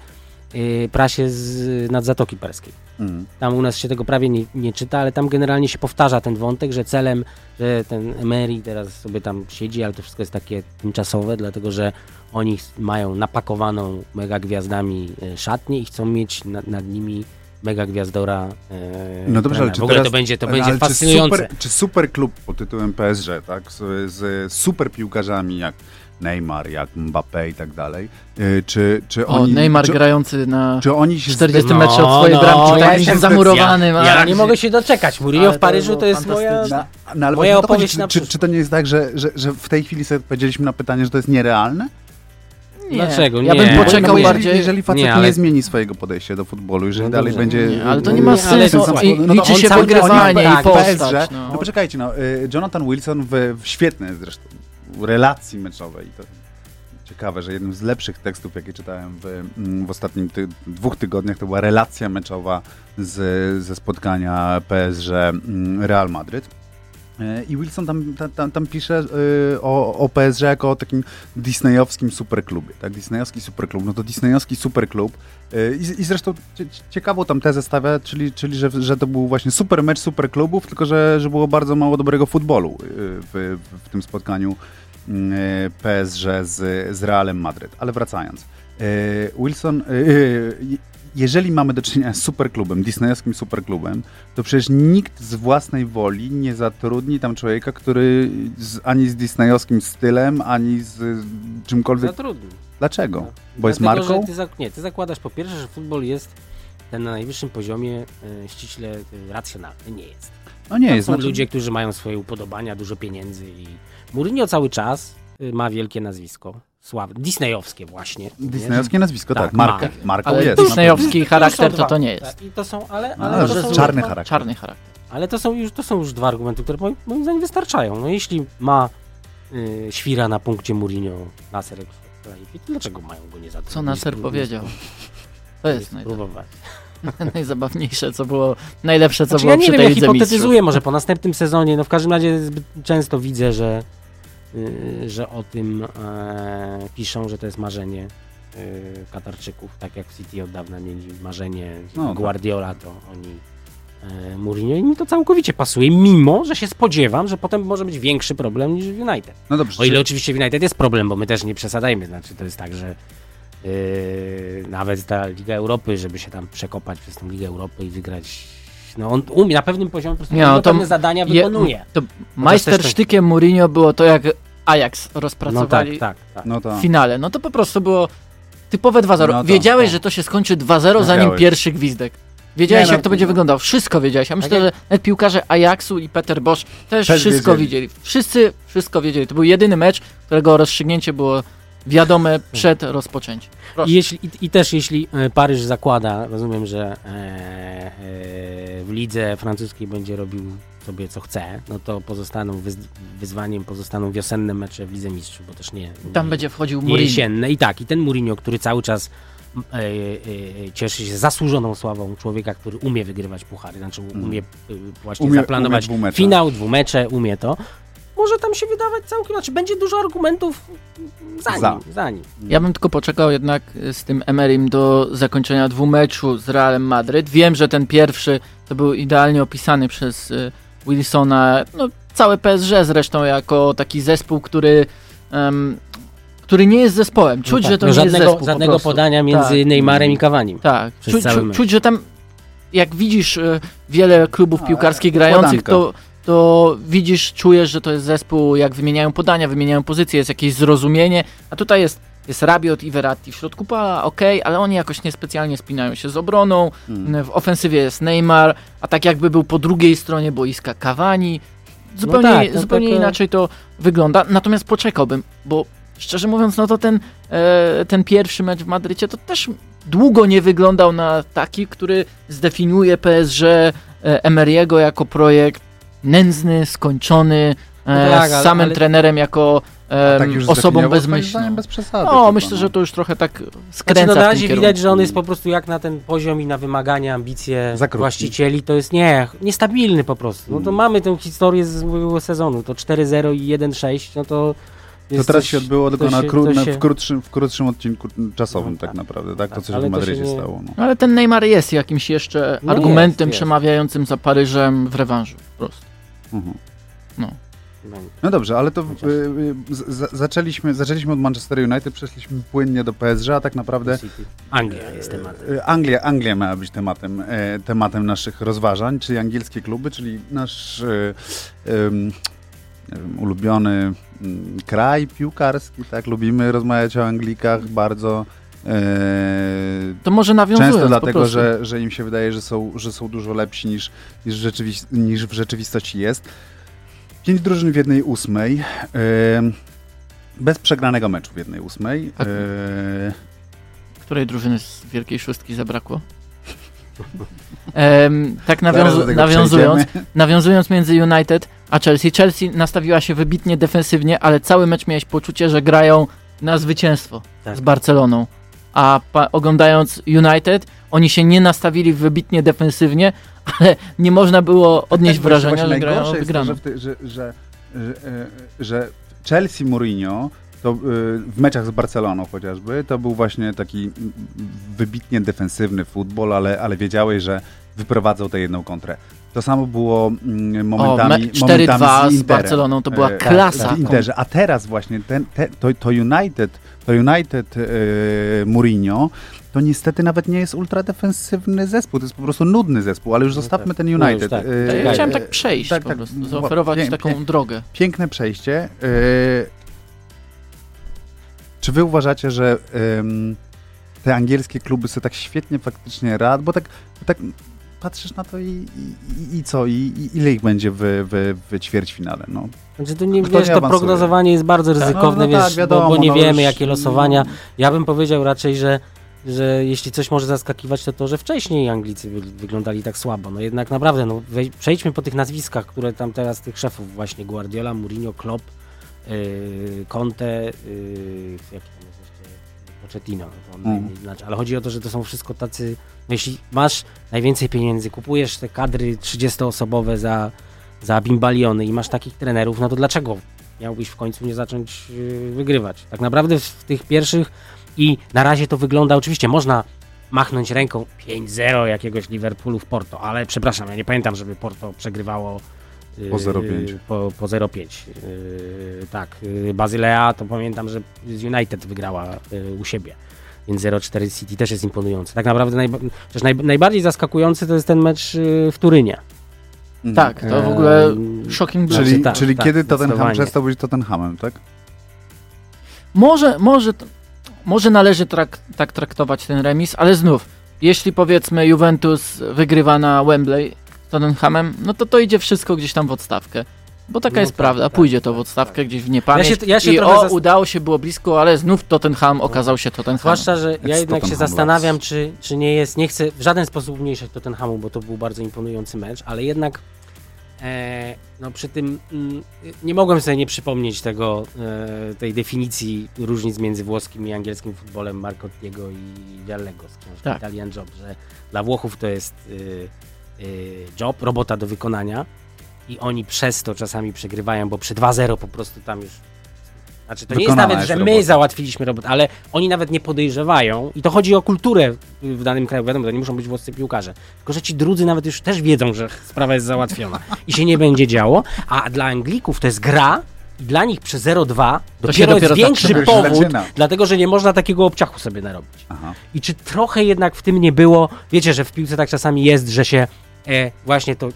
Speaker 4: y, prasie z, nad Zatoki Perskiej.
Speaker 2: Mm.
Speaker 4: Tam u nas się tego prawie nie, nie czyta, ale tam generalnie się powtarza ten wątek, że celem, że ten Emery teraz sobie tam siedzi, ale to wszystko jest takie tymczasowe, dlatego że oni mają napakowaną mega gwiazdami e, szatnię i chcą mieć na, nad nimi mega gwiazdora. E,
Speaker 2: No dobrze, ale czy
Speaker 4: w ogóle
Speaker 2: teraz,
Speaker 4: to będzie, to będzie
Speaker 2: czy
Speaker 4: fascynujące.
Speaker 2: Super, czy super klub pod tytułem PSG, tak, z, z super piłkarzami jak Neymar, jak Mbappé i tak dalej, y, czy, czy
Speaker 3: O,
Speaker 2: oni...
Speaker 3: Neymar
Speaker 2: czy,
Speaker 3: grający na
Speaker 2: czy oni się
Speaker 3: 40
Speaker 4: No,
Speaker 3: metrze od swojej
Speaker 4: no,
Speaker 3: bramki,
Speaker 4: ja
Speaker 3: takim
Speaker 4: jestem
Speaker 3: zamurowanym.
Speaker 4: Ja
Speaker 3: a-
Speaker 4: nie mogę się doczekać. Murillo w Paryżu to jest moja...
Speaker 2: No, no, ale
Speaker 4: Moja
Speaker 2: o
Speaker 4: opowieść
Speaker 2: chodzi,
Speaker 4: na
Speaker 2: czy, czy,
Speaker 4: przyszłość.
Speaker 2: czy to nie jest tak, że, że, że w tej chwili sobie powiedzieliśmy na pytanie, że to jest nierealne?
Speaker 3: Nie.
Speaker 4: Dlaczego?
Speaker 3: Ja
Speaker 4: Nie.
Speaker 3: bym
Speaker 4: Bo-
Speaker 3: poczekał
Speaker 2: no, jeżeli,
Speaker 3: bardziej.
Speaker 2: jeżeli facet
Speaker 4: Nie,
Speaker 2: nie,
Speaker 4: ale-
Speaker 2: zmieni swojego podejścia do futbolu, jeżeli
Speaker 4: No
Speaker 2: dalej
Speaker 4: dobrze.
Speaker 2: będzie...
Speaker 3: Nie, ale to nie ma sensu. I
Speaker 2: sposób- no to
Speaker 3: liczy się wygrywanie i
Speaker 2: tak,
Speaker 3: postać,
Speaker 2: PSG,
Speaker 3: no.
Speaker 2: no poczekajcie, no, y, Jonathan Wilson w, w świetnej zresztą relacji meczowej, to ciekawe, że jednym z lepszych tekstów, jakie czytałem w, mm, w ostatnim ty, dwóch tygodniach, to była relacja meczowa z, ze spotkania PSG mm, Real Madryt. E, I Wilson tam, tam, tam, pisze y, o, o PSG jako o takim disneyowskim superklubie. Tak? Disneyowski superklub. No to disneyowski superklub. Y, I, I zresztą cie, ciekawą tam tezę stawia, czyli, czyli że, że to był właśnie super mecz superklubów, tylko że, że było bardzo mało dobrego futbolu y, w, w, tym spotkaniu y, PSG z, z Realem Madryt. Ale wracając. Wilson, jeżeli mamy do czynienia z superklubem, disneyowskim superklubem, to przecież nikt z własnej woli nie zatrudni tam człowieka, który z, ani z disneyowskim stylem, ani z czymkolwiek.
Speaker 4: Zatrudnij.
Speaker 2: Dlaczego? Bo jest
Speaker 4: Dlatego,
Speaker 2: marką?
Speaker 4: Że ty nie, ty zakładasz po pierwsze, że futbol jest ten na najwyższym poziomie e, ściśle e, racjonalny. Nie jest.
Speaker 2: No nie
Speaker 4: Tam
Speaker 2: jest.
Speaker 4: są
Speaker 2: Znaczy,
Speaker 4: ludzie, którzy mają swoje upodobania, dużo pieniędzy i Mourinho cały czas y, ma wielkie nazwisko. Sławne. Disneyowskie właśnie.
Speaker 2: Disneyowskie nazwisko, tak.
Speaker 4: Tak,
Speaker 2: markę.
Speaker 4: ma.
Speaker 2: Marką
Speaker 3: Ale
Speaker 2: jest.
Speaker 3: disneyowski
Speaker 4: To
Speaker 3: charakter to
Speaker 4: dwa-
Speaker 3: to nie jest.
Speaker 4: I to są, ale,
Speaker 2: No,
Speaker 4: ale,
Speaker 2: że
Speaker 4: to są,
Speaker 2: czarny
Speaker 4: no,
Speaker 2: charakter.
Speaker 3: Czarny charakter.
Speaker 4: ale to są, już, to są już dwa argumenty, które moim, moim zdaniem wystarczają. No jeśli ma y, świra na punkcie Mourinho to dlaczego mają go nie zatrudnić?
Speaker 3: Co Nasser powiedział? To jest najzabawniejsze, co było, najlepsze, co
Speaker 4: Znaczy,
Speaker 3: było
Speaker 4: ja nie
Speaker 3: przy
Speaker 4: wiem,
Speaker 3: tej
Speaker 4: ja hipotetyzuję
Speaker 3: Mistrzów.
Speaker 4: może po następnym sezonie, no w każdym razie zbyt często widzę, że, że o tym e, piszą, że to jest marzenie y, Katarczyków, tak jak w City od dawna mieli marzenie
Speaker 2: No, tak.
Speaker 4: Guardiola, to oni e, Mourinho i mi to całkowicie pasuje, mimo, że się spodziewam, że potem może być większy problem niż w United.
Speaker 2: No dobrze.
Speaker 4: O ile
Speaker 2: czy-
Speaker 4: oczywiście w United jest problem, bo my też nie przesadajmy, znaczy to jest tak, że yy, nawet ta Liga Europy, żeby się tam przekopać przez tą Ligę Europy i wygrać, no on umie, na pewnym poziomie po prostu
Speaker 3: Nie, no to
Speaker 4: zadania
Speaker 3: Je-
Speaker 4: wykonuje.
Speaker 3: To majstersztykiem Mourinho było to, jak Ajax
Speaker 4: No
Speaker 3: rozpracowali
Speaker 4: tak, tak, tak.
Speaker 2: No to.
Speaker 3: w finale. No to po prostu było typowe 2-0.
Speaker 2: No
Speaker 3: Wiedziałeś,
Speaker 2: to.
Speaker 3: że to się skończy 2-0, zanim pierwszy gwizdek. Wiedziałeś,
Speaker 2: Nie, no,
Speaker 3: jak to będzie
Speaker 2: no.
Speaker 3: wyglądało. Wszystko wiedziałeś. Ja myślę,
Speaker 4: Tak
Speaker 3: że nawet piłkarze Ajaxu i Peter Bosch też,
Speaker 2: Też
Speaker 3: wszystko
Speaker 2: wiedzieli.
Speaker 3: widzieli. Wszyscy wszystko wiedzieli. To był jedyny mecz, którego rozstrzygnięcie było wiadome przed rozpoczęciem.
Speaker 4: I, jeśli, i, I też jeśli e, Paryż zakłada, rozumiem, że e, e, w lidze francuskiej będzie robił sobie co chce, no to pozostaną wyz, wyzwaniem pozostaną wiosenne mecze w Lidze Mistrzów, bo też nie,
Speaker 3: Tam
Speaker 4: nie,
Speaker 3: będzie wchodził
Speaker 4: nie
Speaker 3: Mourinho.
Speaker 4: jesienne. I tak, i ten Mourinho, który cały czas e, e, e, cieszy się zasłużoną sławą człowieka, który umie wygrywać puchary, znaczy umie e, właśnie
Speaker 2: Umie-
Speaker 4: zaplanować
Speaker 2: umie dwumecze.
Speaker 4: finał, dwumecze, umie to. Może tam się wydawać całkiem, znaczy będzie dużo argumentów za nim,
Speaker 2: Za.
Speaker 4: za nim.
Speaker 3: Ja bym tylko poczekał jednak z tym Emerym do zakończenia dwumeczu z Realem Madryt. Wiem, że ten pierwszy to był idealnie opisany przez y, Wilsona, no całe PSG zresztą jako taki zespół, który em, który nie jest zespołem. Czuć,
Speaker 4: No tak,
Speaker 3: że to
Speaker 4: no
Speaker 3: nie
Speaker 4: żadnego,
Speaker 3: jest zespół po
Speaker 4: Żadnego
Speaker 3: prostu.
Speaker 4: podania między
Speaker 3: Tak.
Speaker 4: Neymarem i Cavanim.
Speaker 3: Tak, czuć, czuć, że tam jak widzisz y, wiele klubów
Speaker 2: A,
Speaker 3: piłkarskich grających, to, to widzisz, czujesz, że to jest zespół, jak wymieniają podania, wymieniają pozycje, jest jakieś zrozumienie, a tutaj jest, jest Rabiot i Verratti w środku pola, okej, ale oni jakoś niespecjalnie spinają się z obroną,
Speaker 2: Mm.
Speaker 3: w ofensywie jest Neymar, a tak jakby był po drugiej stronie boiska Cavani, zupełnie,
Speaker 4: tak, no
Speaker 3: zupełnie
Speaker 4: tak,
Speaker 3: inaczej to wygląda, natomiast poczekałbym, bo szczerze mówiąc, no to ten, e, ten pierwszy mecz w Madrycie to też długo nie wyglądał na taki, który zdefiniuje PSG e, Emery'ego jako projekt nędzny, skończony, e,
Speaker 4: No tak,
Speaker 3: z samym
Speaker 4: ale-
Speaker 3: trenerem jako
Speaker 2: Tak już
Speaker 3: osobą
Speaker 2: zdefiniował, moim
Speaker 3: bezmyślną.
Speaker 2: zdaniem bez przesady.
Speaker 3: No,
Speaker 2: chyba,
Speaker 3: myślę, że to już trochę tak skręca
Speaker 4: Znaczy, no
Speaker 3: w
Speaker 4: na razie widać, że on jest po prostu jak na ten poziom i na wymagania, ambicje właścicieli, to jest nie, niestabilny po prostu. No to
Speaker 2: Mm.
Speaker 4: mamy tę historię z ubiegłego sezonu, to 4-0 i 1-6, no to
Speaker 2: To teraz
Speaker 4: coś-
Speaker 2: się odbyło tylko
Speaker 4: to
Speaker 2: na, kró-
Speaker 4: to się-
Speaker 2: w, krótszym, w krótszym odcinku czasowym
Speaker 4: No
Speaker 2: tak,
Speaker 4: tak.
Speaker 2: naprawdę, tak? To,
Speaker 4: Tak,
Speaker 2: co się w
Speaker 4: to
Speaker 2: Madrycie
Speaker 4: nie-
Speaker 2: stało. No.
Speaker 3: No, Ale ten Neymar jest jakimś jeszcze
Speaker 4: No
Speaker 3: argumentem
Speaker 4: jest, jest.
Speaker 3: przemawiającym za Paryżem w rewanżu. Po prostu.
Speaker 2: Mhm.
Speaker 3: No.
Speaker 2: No dobrze, ale to y, y, z, zaczęliśmy, zaczęliśmy od Manchester United, przeszliśmy płynnie do PSG, a tak naprawdę.
Speaker 4: Anglia jest tematem.
Speaker 2: y, Anglia, Anglia miała być tematem, e, tematem naszych rozważań, czyli angielskie kluby, czyli nasz y, wiem, ulubiony mm, kraj piłkarski, tak? Lubimy rozmawiać o Anglikach bardzo. e,
Speaker 3: To może nawiązując
Speaker 2: Często dlatego, że, że im się wydaje, że są, że są dużo lepsi niż, niż, rzeczywist- niż w rzeczywistości jest. Pięć drużyn w jednej ósmej. bez przegranego meczu w jednej ósmej.
Speaker 3: Tak. Której drużyny z Wielkiej Szóstki zabrakło? Tak nawiązu- nawiązując, nawiązując między United a Chelsea. Chelsea nastawiła się wybitnie defensywnie, ale cały mecz miałeś poczucie, że grają na zwycięstwo
Speaker 4: Tak.
Speaker 3: z Barceloną. A oglądając United, oni się nie nastawili wybitnie defensywnie, ale nie można było odnieść
Speaker 2: Tak,
Speaker 3: wrażenia, że grają
Speaker 2: najgorsze jest to,
Speaker 3: wygraną.
Speaker 2: że, że, że, że, e, że Chelsea Mourinho to y, w meczach z Barceloną chociażby, to był właśnie taki wybitnie defensywny futbol, ale, ale wiedziałeś, że wyprowadzał tę jedną kontrę. To samo było mm,
Speaker 3: O,
Speaker 2: momentami,
Speaker 3: me-
Speaker 2: momentami
Speaker 3: 4-2
Speaker 2: z,
Speaker 3: z. Barceloną to była
Speaker 2: E,
Speaker 3: klasa.
Speaker 2: W Interze. A teraz właśnie ten, te, to, to United, to United e, Mourinho, to niestety nawet nie jest ultradefensywny zespół, to jest po prostu nudny zespół, ale już
Speaker 4: No
Speaker 2: zostawmy
Speaker 4: tak.
Speaker 2: ten
Speaker 4: No już
Speaker 2: United.
Speaker 4: tak.
Speaker 2: Y,
Speaker 3: Ja
Speaker 4: Czekaj,
Speaker 3: chciałem
Speaker 2: y,
Speaker 3: tak przejść
Speaker 2: tak,
Speaker 3: po
Speaker 2: tak,
Speaker 3: prostu,
Speaker 2: ła-
Speaker 3: zaoferować
Speaker 2: pię-
Speaker 3: taką
Speaker 2: pię-
Speaker 3: drogę.
Speaker 2: Piękne przejście. Y, czy wy uważacie, że te angielskie kluby sobie tak świetnie faktycznie rad, bo tak, tak patrzysz na to i, i, i co, I, i ile ich będzie w, w, w ćwierćfinale? No.
Speaker 4: Znaczy to nie,
Speaker 2: Kto
Speaker 4: wiesz,
Speaker 2: nie
Speaker 4: to
Speaker 2: awansuje?
Speaker 4: prognozowanie jest bardzo ryzykowne,
Speaker 2: no, no tak,
Speaker 4: wiesz,
Speaker 2: wiadomo,
Speaker 4: bo, bo nie
Speaker 2: no
Speaker 4: wiemy
Speaker 2: już-
Speaker 4: jakie losowania. Ja bym powiedział raczej, że, że jeśli coś może zaskakiwać, to to, że wcześniej Anglicy wy, wyglądali tak słabo. No jednak naprawdę, no, przejdźmy po tych nazwiskach, które tam teraz tych szefów właśnie Guardiola, Mourinho, Klopp, yy, Conte, yy, jaki tam jest jeszcze, Pochettino. no,
Speaker 2: Mm.
Speaker 4: znaczy. Ale chodzi o to, że to są wszystko tacy, no, jeśli masz najwięcej pieniędzy, kupujesz te kadry 30-osobowe za, za bimbaliony i masz takich trenerów, no to dlaczego miałbyś w końcu nie zacząć yy, wygrywać? Tak naprawdę w, w tych pierwszych i na razie to wygląda, oczywiście można machnąć ręką 5-0 jakiegoś Liverpoolu w Porto, ale przepraszam, ja nie pamiętam, żeby Porto przegrywało yy,
Speaker 2: Po 0,5.
Speaker 4: Po, po 0,5. Yy, tak, yy, Bazylea to pamiętam, że z United wygrała yy, u siebie. Więc 0-4 City też jest imponujące. Tak naprawdę najba- też naj, najbardziej zaskakujący to jest ten mecz yy, w Turynie.
Speaker 2: Mhm.
Speaker 3: Tak, to w ogóle
Speaker 4: Ehm,
Speaker 3: shocking blow.
Speaker 2: Czyli,
Speaker 4: Znaczy, tak,
Speaker 2: czyli
Speaker 4: tak,
Speaker 2: kiedy Tottenham
Speaker 4: zdecydowanie.
Speaker 2: przestał być Tottenhamem, tak?
Speaker 3: Może, może, może należy trak, tak traktować ten remis, ale znów, jeśli powiedzmy Juventus wygrywa na Wembley z Tottenhamem, no to to idzie wszystko gdzieś tam w odstawkę. Bo taka
Speaker 4: No
Speaker 3: jest
Speaker 4: tak,
Speaker 3: prawda,
Speaker 4: tak,
Speaker 3: pójdzie to
Speaker 4: tak,
Speaker 3: w odstawkę gdzieś w niepamięć
Speaker 4: Ja się- ja się
Speaker 3: i o, udało się, było blisko, ale znów Tottenham okazał się Tottenhamem.
Speaker 4: Zwłaszcza, że ja jednak się
Speaker 2: Tottenham
Speaker 4: zastanawiam, czy, czy nie jest, nie chcę w żaden sposób umniejszać Tottenhamu, bo to był bardzo imponujący mecz, ale jednak no przy tym mm, nie mogłem sobie nie przypomnieć tego, e, tej definicji różnic między włoskim i angielskim futbolem Marcottiego i Viallego z książki
Speaker 3: Tak.
Speaker 4: Italian Job, że dla Włochów to jest y, y, job, robota do wykonania i oni przez to czasami przegrywają, bo przy 2-0 po prostu tam już znaczy, to nie jest nawet,
Speaker 2: jest
Speaker 4: że my
Speaker 2: robota.
Speaker 4: załatwiliśmy robotę, ale oni nawet nie podejrzewają i to chodzi o kulturę w danym kraju, wiadomo, to nie muszą być włoscy piłkarze, tylko że ci drudzy nawet już też wiedzą, że sprawa jest załatwiona i się nie będzie działo, a dla Anglików to jest gra i dla nich przy 0-2 dopiero,
Speaker 3: dopiero
Speaker 4: jest większy
Speaker 2: zaczyna.
Speaker 4: powód,
Speaker 2: Zaczyna.
Speaker 4: dlatego że nie można takiego obciachu sobie narobić.
Speaker 2: Aha.
Speaker 4: I czy trochę jednak w tym nie było, wiecie, że w piłce tak czasami jest, że się e, właśnie to,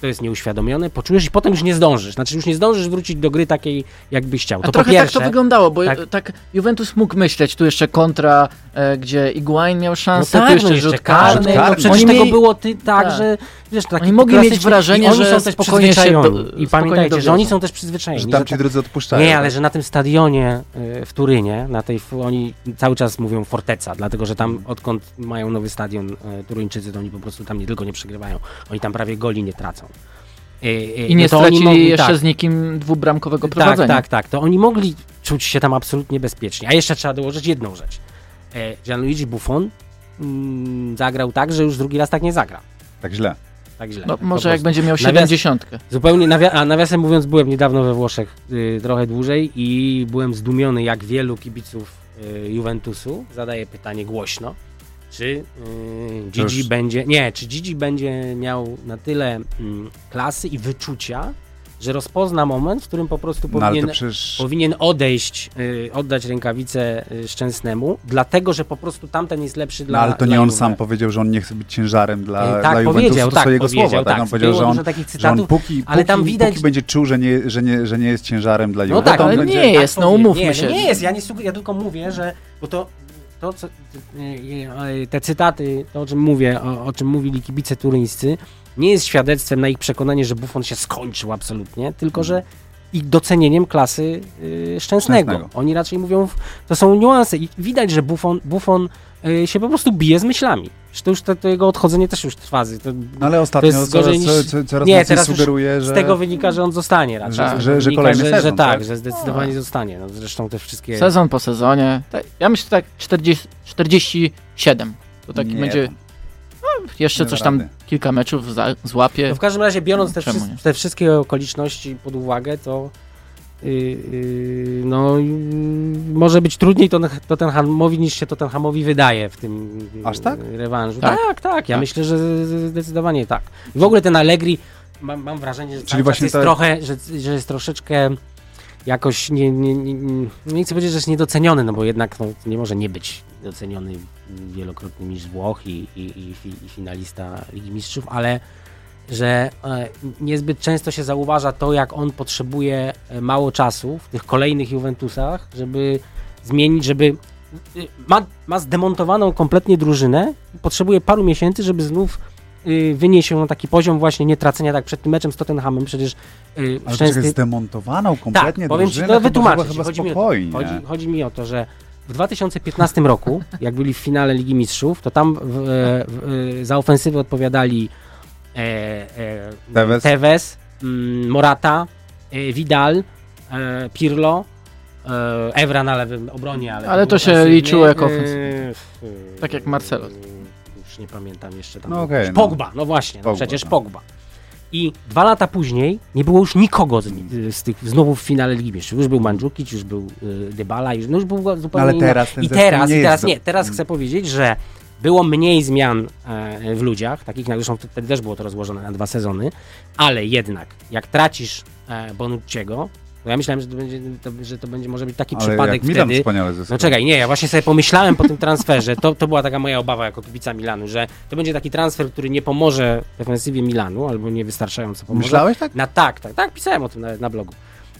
Speaker 4: to jest nieuświadomione, poczujesz i potem już nie zdążysz. Znaczy już nie zdążysz wrócić do gry takiej, jakbyś chciał.
Speaker 3: A
Speaker 4: To po
Speaker 3: trochę
Speaker 4: pierwsze,
Speaker 3: tak to wyglądało, bo
Speaker 4: tak.
Speaker 3: tak. Juventus mógł myśleć, tu jeszcze kontra, e, gdzie Iguain miał
Speaker 4: no
Speaker 3: szansę,
Speaker 4: tak,
Speaker 3: tu jeszcze
Speaker 4: no jeszcze
Speaker 3: rzut
Speaker 4: karny,
Speaker 3: karny.
Speaker 4: no przecież
Speaker 3: Oni
Speaker 4: tego
Speaker 3: mieli-
Speaker 4: było ty, tak,
Speaker 3: tak.
Speaker 4: że wiesz, taki
Speaker 3: Oni mogli mieć wrażenie,
Speaker 4: oni
Speaker 3: że
Speaker 4: są też
Speaker 3: spokojnie się
Speaker 4: przyzwyczajeni.
Speaker 3: do-
Speaker 4: I pamiętajcie, że oni są też przyzwyczajeni.
Speaker 2: Że tam
Speaker 4: ta-
Speaker 2: ci drudzy odpuszczają.
Speaker 4: Nie, ale że na tym stadionie y, w Turynie, na tej, oni cały czas mówią Forteca, dlatego że tam odkąd mają nowy stadion y, Turyńczycy, to oni po prostu tam nie tylko nie przegrywają, oni tam prawie goli nie tracą.
Speaker 3: I nie
Speaker 4: no
Speaker 3: stracili
Speaker 4: mogli-
Speaker 3: jeszcze
Speaker 4: tak,
Speaker 3: z nikim dwubramkowego
Speaker 4: tak,
Speaker 3: prowadzenia.
Speaker 4: tak, tak, to oni mogli czuć się tam absolutnie bezpiecznie. A jeszcze trzeba dołożyć jedną rzecz. E, Gianluigi Buffon mm, zagrał tak, że już drugi raz tak nie zagra.
Speaker 2: Tak źle.
Speaker 4: Tak źle.
Speaker 3: No, może jak będzie miał
Speaker 4: Nawias-
Speaker 3: 70.
Speaker 4: Zupełnie, nawia- a nawiasem mówiąc, byłem niedawno we Włoszech y, trochę dłużej i byłem zdumiony, jak wielu kibiców y, Juventusu zadaje pytanie głośno, czy y, Gigi
Speaker 2: Już-
Speaker 4: będzie, nie, czy Gigi będzie miał na tyle mm, klasy i wyczucia, że rozpozna moment, w którym po prostu
Speaker 2: No
Speaker 4: powinien
Speaker 2: to przecież...
Speaker 4: powinien odejść, y, oddać rękawicę y, Szczęsnemu, dlatego, że po prostu tamten jest lepszy
Speaker 2: No
Speaker 4: dla
Speaker 2: ale to
Speaker 4: dla
Speaker 2: nie on
Speaker 4: Juve.
Speaker 2: sam powiedział, że on nie chce być ciężarem dla,
Speaker 4: Y,
Speaker 2: dla
Speaker 4: tak,
Speaker 2: Juventusu.
Speaker 4: powiedział,
Speaker 2: to
Speaker 4: tak,
Speaker 2: są jego
Speaker 4: powiedział,
Speaker 2: słowa, tak?
Speaker 4: tak.
Speaker 2: On powiedział, że on,
Speaker 4: takich
Speaker 2: że on
Speaker 4: cytatów,
Speaker 2: póki,
Speaker 4: ale tam
Speaker 2: póki,
Speaker 4: widać-
Speaker 2: póki będzie czuł, że nie, że, nie, że nie jest ciężarem dla
Speaker 4: No
Speaker 2: Juve,
Speaker 4: tak,
Speaker 2: to on
Speaker 3: ale
Speaker 2: będzie...
Speaker 3: nie jest, no
Speaker 4: powie-
Speaker 3: umówmy
Speaker 4: nie,
Speaker 3: się.
Speaker 4: Nie jest, ja, nie ja tylko mówię, że bo to, to co, te cytaty, to o czym mówię, o, o czym mówili kibice turyńscy, nie jest świadectwem na ich przekonanie, że Buffon się skończył absolutnie, tylko że ich docenieniem klasy y, szczęsnego. Oni raczej mówią, to są niuanse i widać, że Buffon, Buffon się po prostu bije z myślami. Że to już to, to jego odchodzenie też już trwa. To,
Speaker 2: No ale ostatnio
Speaker 4: jest
Speaker 2: coraz,
Speaker 4: gorzej niż-
Speaker 2: co, co, coraz
Speaker 4: Nie, teraz już
Speaker 2: sugeruje, że...
Speaker 4: Z tego wynika, że on zostanie raczej.
Speaker 2: Że- że- że kolejny
Speaker 4: że,
Speaker 2: sezon,
Speaker 4: że tak,
Speaker 2: tak?
Speaker 4: że zdecydowanie zostanie. No, zresztą te wszystkie...
Speaker 3: Sezon po sezonie. Tak, ja myślę tak 40, 47. To taki
Speaker 2: Nie,
Speaker 3: będzie jeszcze
Speaker 2: nie
Speaker 3: coś tam
Speaker 2: rady.
Speaker 3: kilka meczów za, złapie.
Speaker 4: No w każdym razie, biorąc te, wszy- te wszystkie okoliczności pod uwagę, to no, yy, może być trudniej to Tottenhamowi niż się Tottenhamowi wydaje w tym yy,
Speaker 2: Aż tak?
Speaker 4: rewanżu.
Speaker 3: Tak?
Speaker 4: Tak, tak, ja
Speaker 3: Tak.
Speaker 4: myślę, że zdecydowanie tak. W ogóle ten Allegri, mam, mam wrażenie, że
Speaker 2: Czyli właśnie
Speaker 4: jest trochę, że, że jest troszeczkę jakoś nie, nie, nie, nie, chcę powiedzieć, że jest niedoceniony, no bo jednak no, nie może nie być doceniony wielokrotny mistrz Włoch i, i, i, i finalista Ligi Mistrzów, ale że e, niezbyt często się zauważa to, jak on potrzebuje e, mało czasu w tych kolejnych Juventusach, żeby zmienić, żeby y, ma, ma zdemontowaną kompletnie drużynę, potrzebuje paru miesięcy, żeby znów y, wynieść ją na taki poziom właśnie nie tracenia tak przed tym meczem z Tottenhamem, przecież y,
Speaker 2: Ale
Speaker 4: szczęsny...
Speaker 2: zdemontowaną kompletnie
Speaker 4: Tak, powiem ci,
Speaker 2: drużynę,
Speaker 4: to
Speaker 2: to
Speaker 4: wytłumaczę ci, chodzi mi to.
Speaker 2: spokojnie.
Speaker 4: Chodzi, chodzi mi o to, że w 2015 roku, jak byli w finale Ligi Mistrzów, to tam w, w, za ofensywę odpowiadali e, e,
Speaker 2: Tevez.
Speaker 4: Tevez mm, Morata, e, Vidal, e, Pirlo, e, Evra na lewym obronie, ale...
Speaker 3: Ale to się liczyło jako
Speaker 4: e, e,
Speaker 3: Tak jak Marcelo.
Speaker 4: Już nie pamiętam jeszcze tam.
Speaker 2: No okej, no.
Speaker 4: Pogba, no właśnie, no
Speaker 2: Pogba,
Speaker 4: przecież
Speaker 2: no.
Speaker 4: Pogba. I dwa lata później nie było już nikogo z, z tych znowu w finale Ligi Mistrzów. Już był Mandzukic, już był y, Dybala, już, no już był zupełnie
Speaker 2: Ale
Speaker 4: inny.
Speaker 2: teraz ten
Speaker 4: I teraz,
Speaker 2: nie
Speaker 4: i teraz nie, teraz chcę powiedzieć, że było mniej zmian e, w ludziach, takich na zresztą wtedy też było to rozłożone na dwa sezony, ale jednak jak tracisz e, Bonucciego, to ja myślałem, że to będzie, to, że to będzie może być taki
Speaker 2: Ale
Speaker 4: przypadek
Speaker 2: jak Milan
Speaker 4: wtedy.
Speaker 2: wspaniale.
Speaker 4: No czekaj, nie, ja właśnie sobie pomyślałem po tym transferze, to, to była taka moja obawa jako kibica Milanu, że to będzie taki transfer, który nie pomoże defensywie Milanu, albo nie wystarczająco pomoże.
Speaker 2: Myślałeś tak?
Speaker 4: Na tak, tak, tak, pisałem o tym nawet na blogu.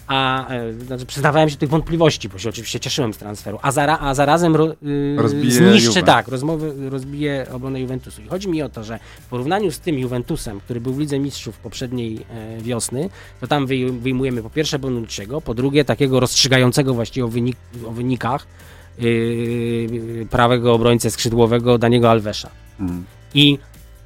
Speaker 4: A e, znaczy przyznawałem się do tych wątpliwości, bo się oczywiście cieszyłem z transferu, a, zara, a zarazem ro, y,
Speaker 2: Rozbije
Speaker 4: zniszczy
Speaker 2: Juve.
Speaker 4: tak, rozmowy, rozbije obronę Juventusu. I chodzi mi o to, że w porównaniu z tym Juventusem, który był w Lidze Mistrzów poprzedniej e, wiosny, to tam wyj, wyjmujemy po pierwsze Bonucciego, po drugie takiego rozstrzygającego właściwie o, wynik, o wynikach yy, prawego obrońcę skrzydłowego Daniego Alvesa.
Speaker 2: Mm.
Speaker 4: I,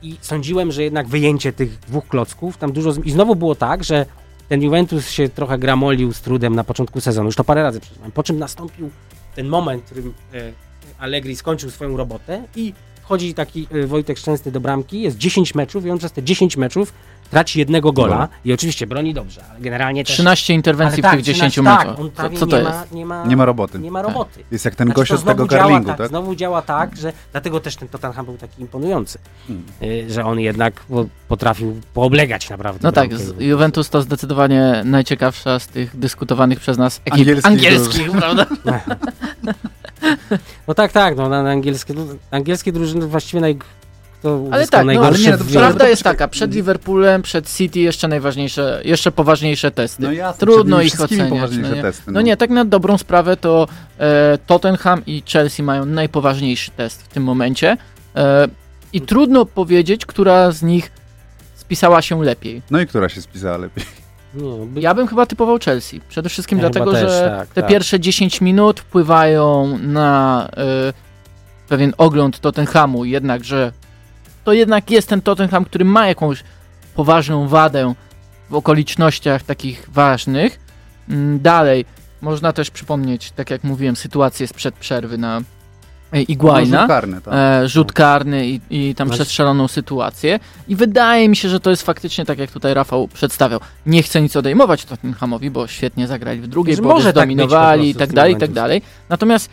Speaker 4: I sądziłem, że jednak wyjęcie tych dwóch klocków, tam dużo. I znowu było tak, że ten Juventus się trochę gramolił z trudem na początku sezonu. Już to parę razy przeczytałem. Po czym nastąpił ten moment, w którym e, Allegri skończył swoją robotę i wchodzi taki e, Wojtek Szczęsny do bramki, jest 10 meczów i on przez te 10 meczów traci jednego gola i oczywiście broni dobrze, ale generalnie też...
Speaker 3: 13 interwencji
Speaker 4: ale
Speaker 3: w tych 10
Speaker 4: 13
Speaker 3: meczach.
Speaker 4: Tak, on
Speaker 3: Co,
Speaker 4: prawie
Speaker 3: co to
Speaker 4: nie,
Speaker 3: jest?
Speaker 4: Ma, nie, ma,
Speaker 2: Nie ma roboty.
Speaker 4: nie ma roboty.
Speaker 2: Jest jak ten
Speaker 4: Znaczy,
Speaker 2: gość z tego karlingu,
Speaker 4: tak,
Speaker 2: tak?
Speaker 4: Znowu działa tak, że dlatego też ten Tottenham był taki imponujący,
Speaker 2: Hmm.
Speaker 4: y, że on jednak po- potrafił pooblegać naprawdę.
Speaker 3: No tak. Juventus to zdecydowanie najciekawsza z tych dyskutowanych przez nas ekip
Speaker 2: Angielskich
Speaker 3: angielskich, prawda?
Speaker 4: No tak, tak, no na, na angielskie, no, angielskie drużyny właściwie naj, to
Speaker 3: Ale tak, no,
Speaker 2: ale nie, no to
Speaker 3: Prawda jest taka, przed Liverpoolem, przed City jeszcze najważniejsze, jeszcze poważniejsze testy.
Speaker 2: No jasne,
Speaker 3: Trudno ich oceniać. No nie?
Speaker 2: testy,
Speaker 3: no nie, tak na dobrą sprawę to e, Tottenham i Chelsea mają najpoważniejszy test w tym momencie e, i trudno powiedzieć, która z nich spisała się lepiej.
Speaker 2: No i która się spisała lepiej?
Speaker 4: Nie, by,
Speaker 3: Ja bym chyba typował Chelsea. Przede wszystkim
Speaker 4: Ja
Speaker 3: dlatego,
Speaker 4: też,
Speaker 3: że
Speaker 4: tak,
Speaker 3: te
Speaker 4: tak.
Speaker 3: pierwsze 10 minut wpływają na e, pewien ogląd Tottenhamu, jednak, że to jednak jest ten Tottenham, który ma jakąś poważną wadę w okolicznościach takich ważnych. Mm, Dalej, można też przypomnieć, tak jak mówiłem, sytuację sprzed przerwy na e,
Speaker 2: No,
Speaker 3: Iguaina
Speaker 2: rzut karny, tak.
Speaker 3: e, rzut karny i, i tam
Speaker 4: Masz-
Speaker 3: przestrzeloną sytuację. I wydaje mi się, że to jest faktycznie tak, jak tutaj Rafał przedstawiał. Nie chcę nic odejmować Tottenhamowi, bo świetnie zagrali w drugiej
Speaker 4: Że
Speaker 3: połowie,
Speaker 4: może tak
Speaker 3: i tak dalej, i tak dalej. Natomiast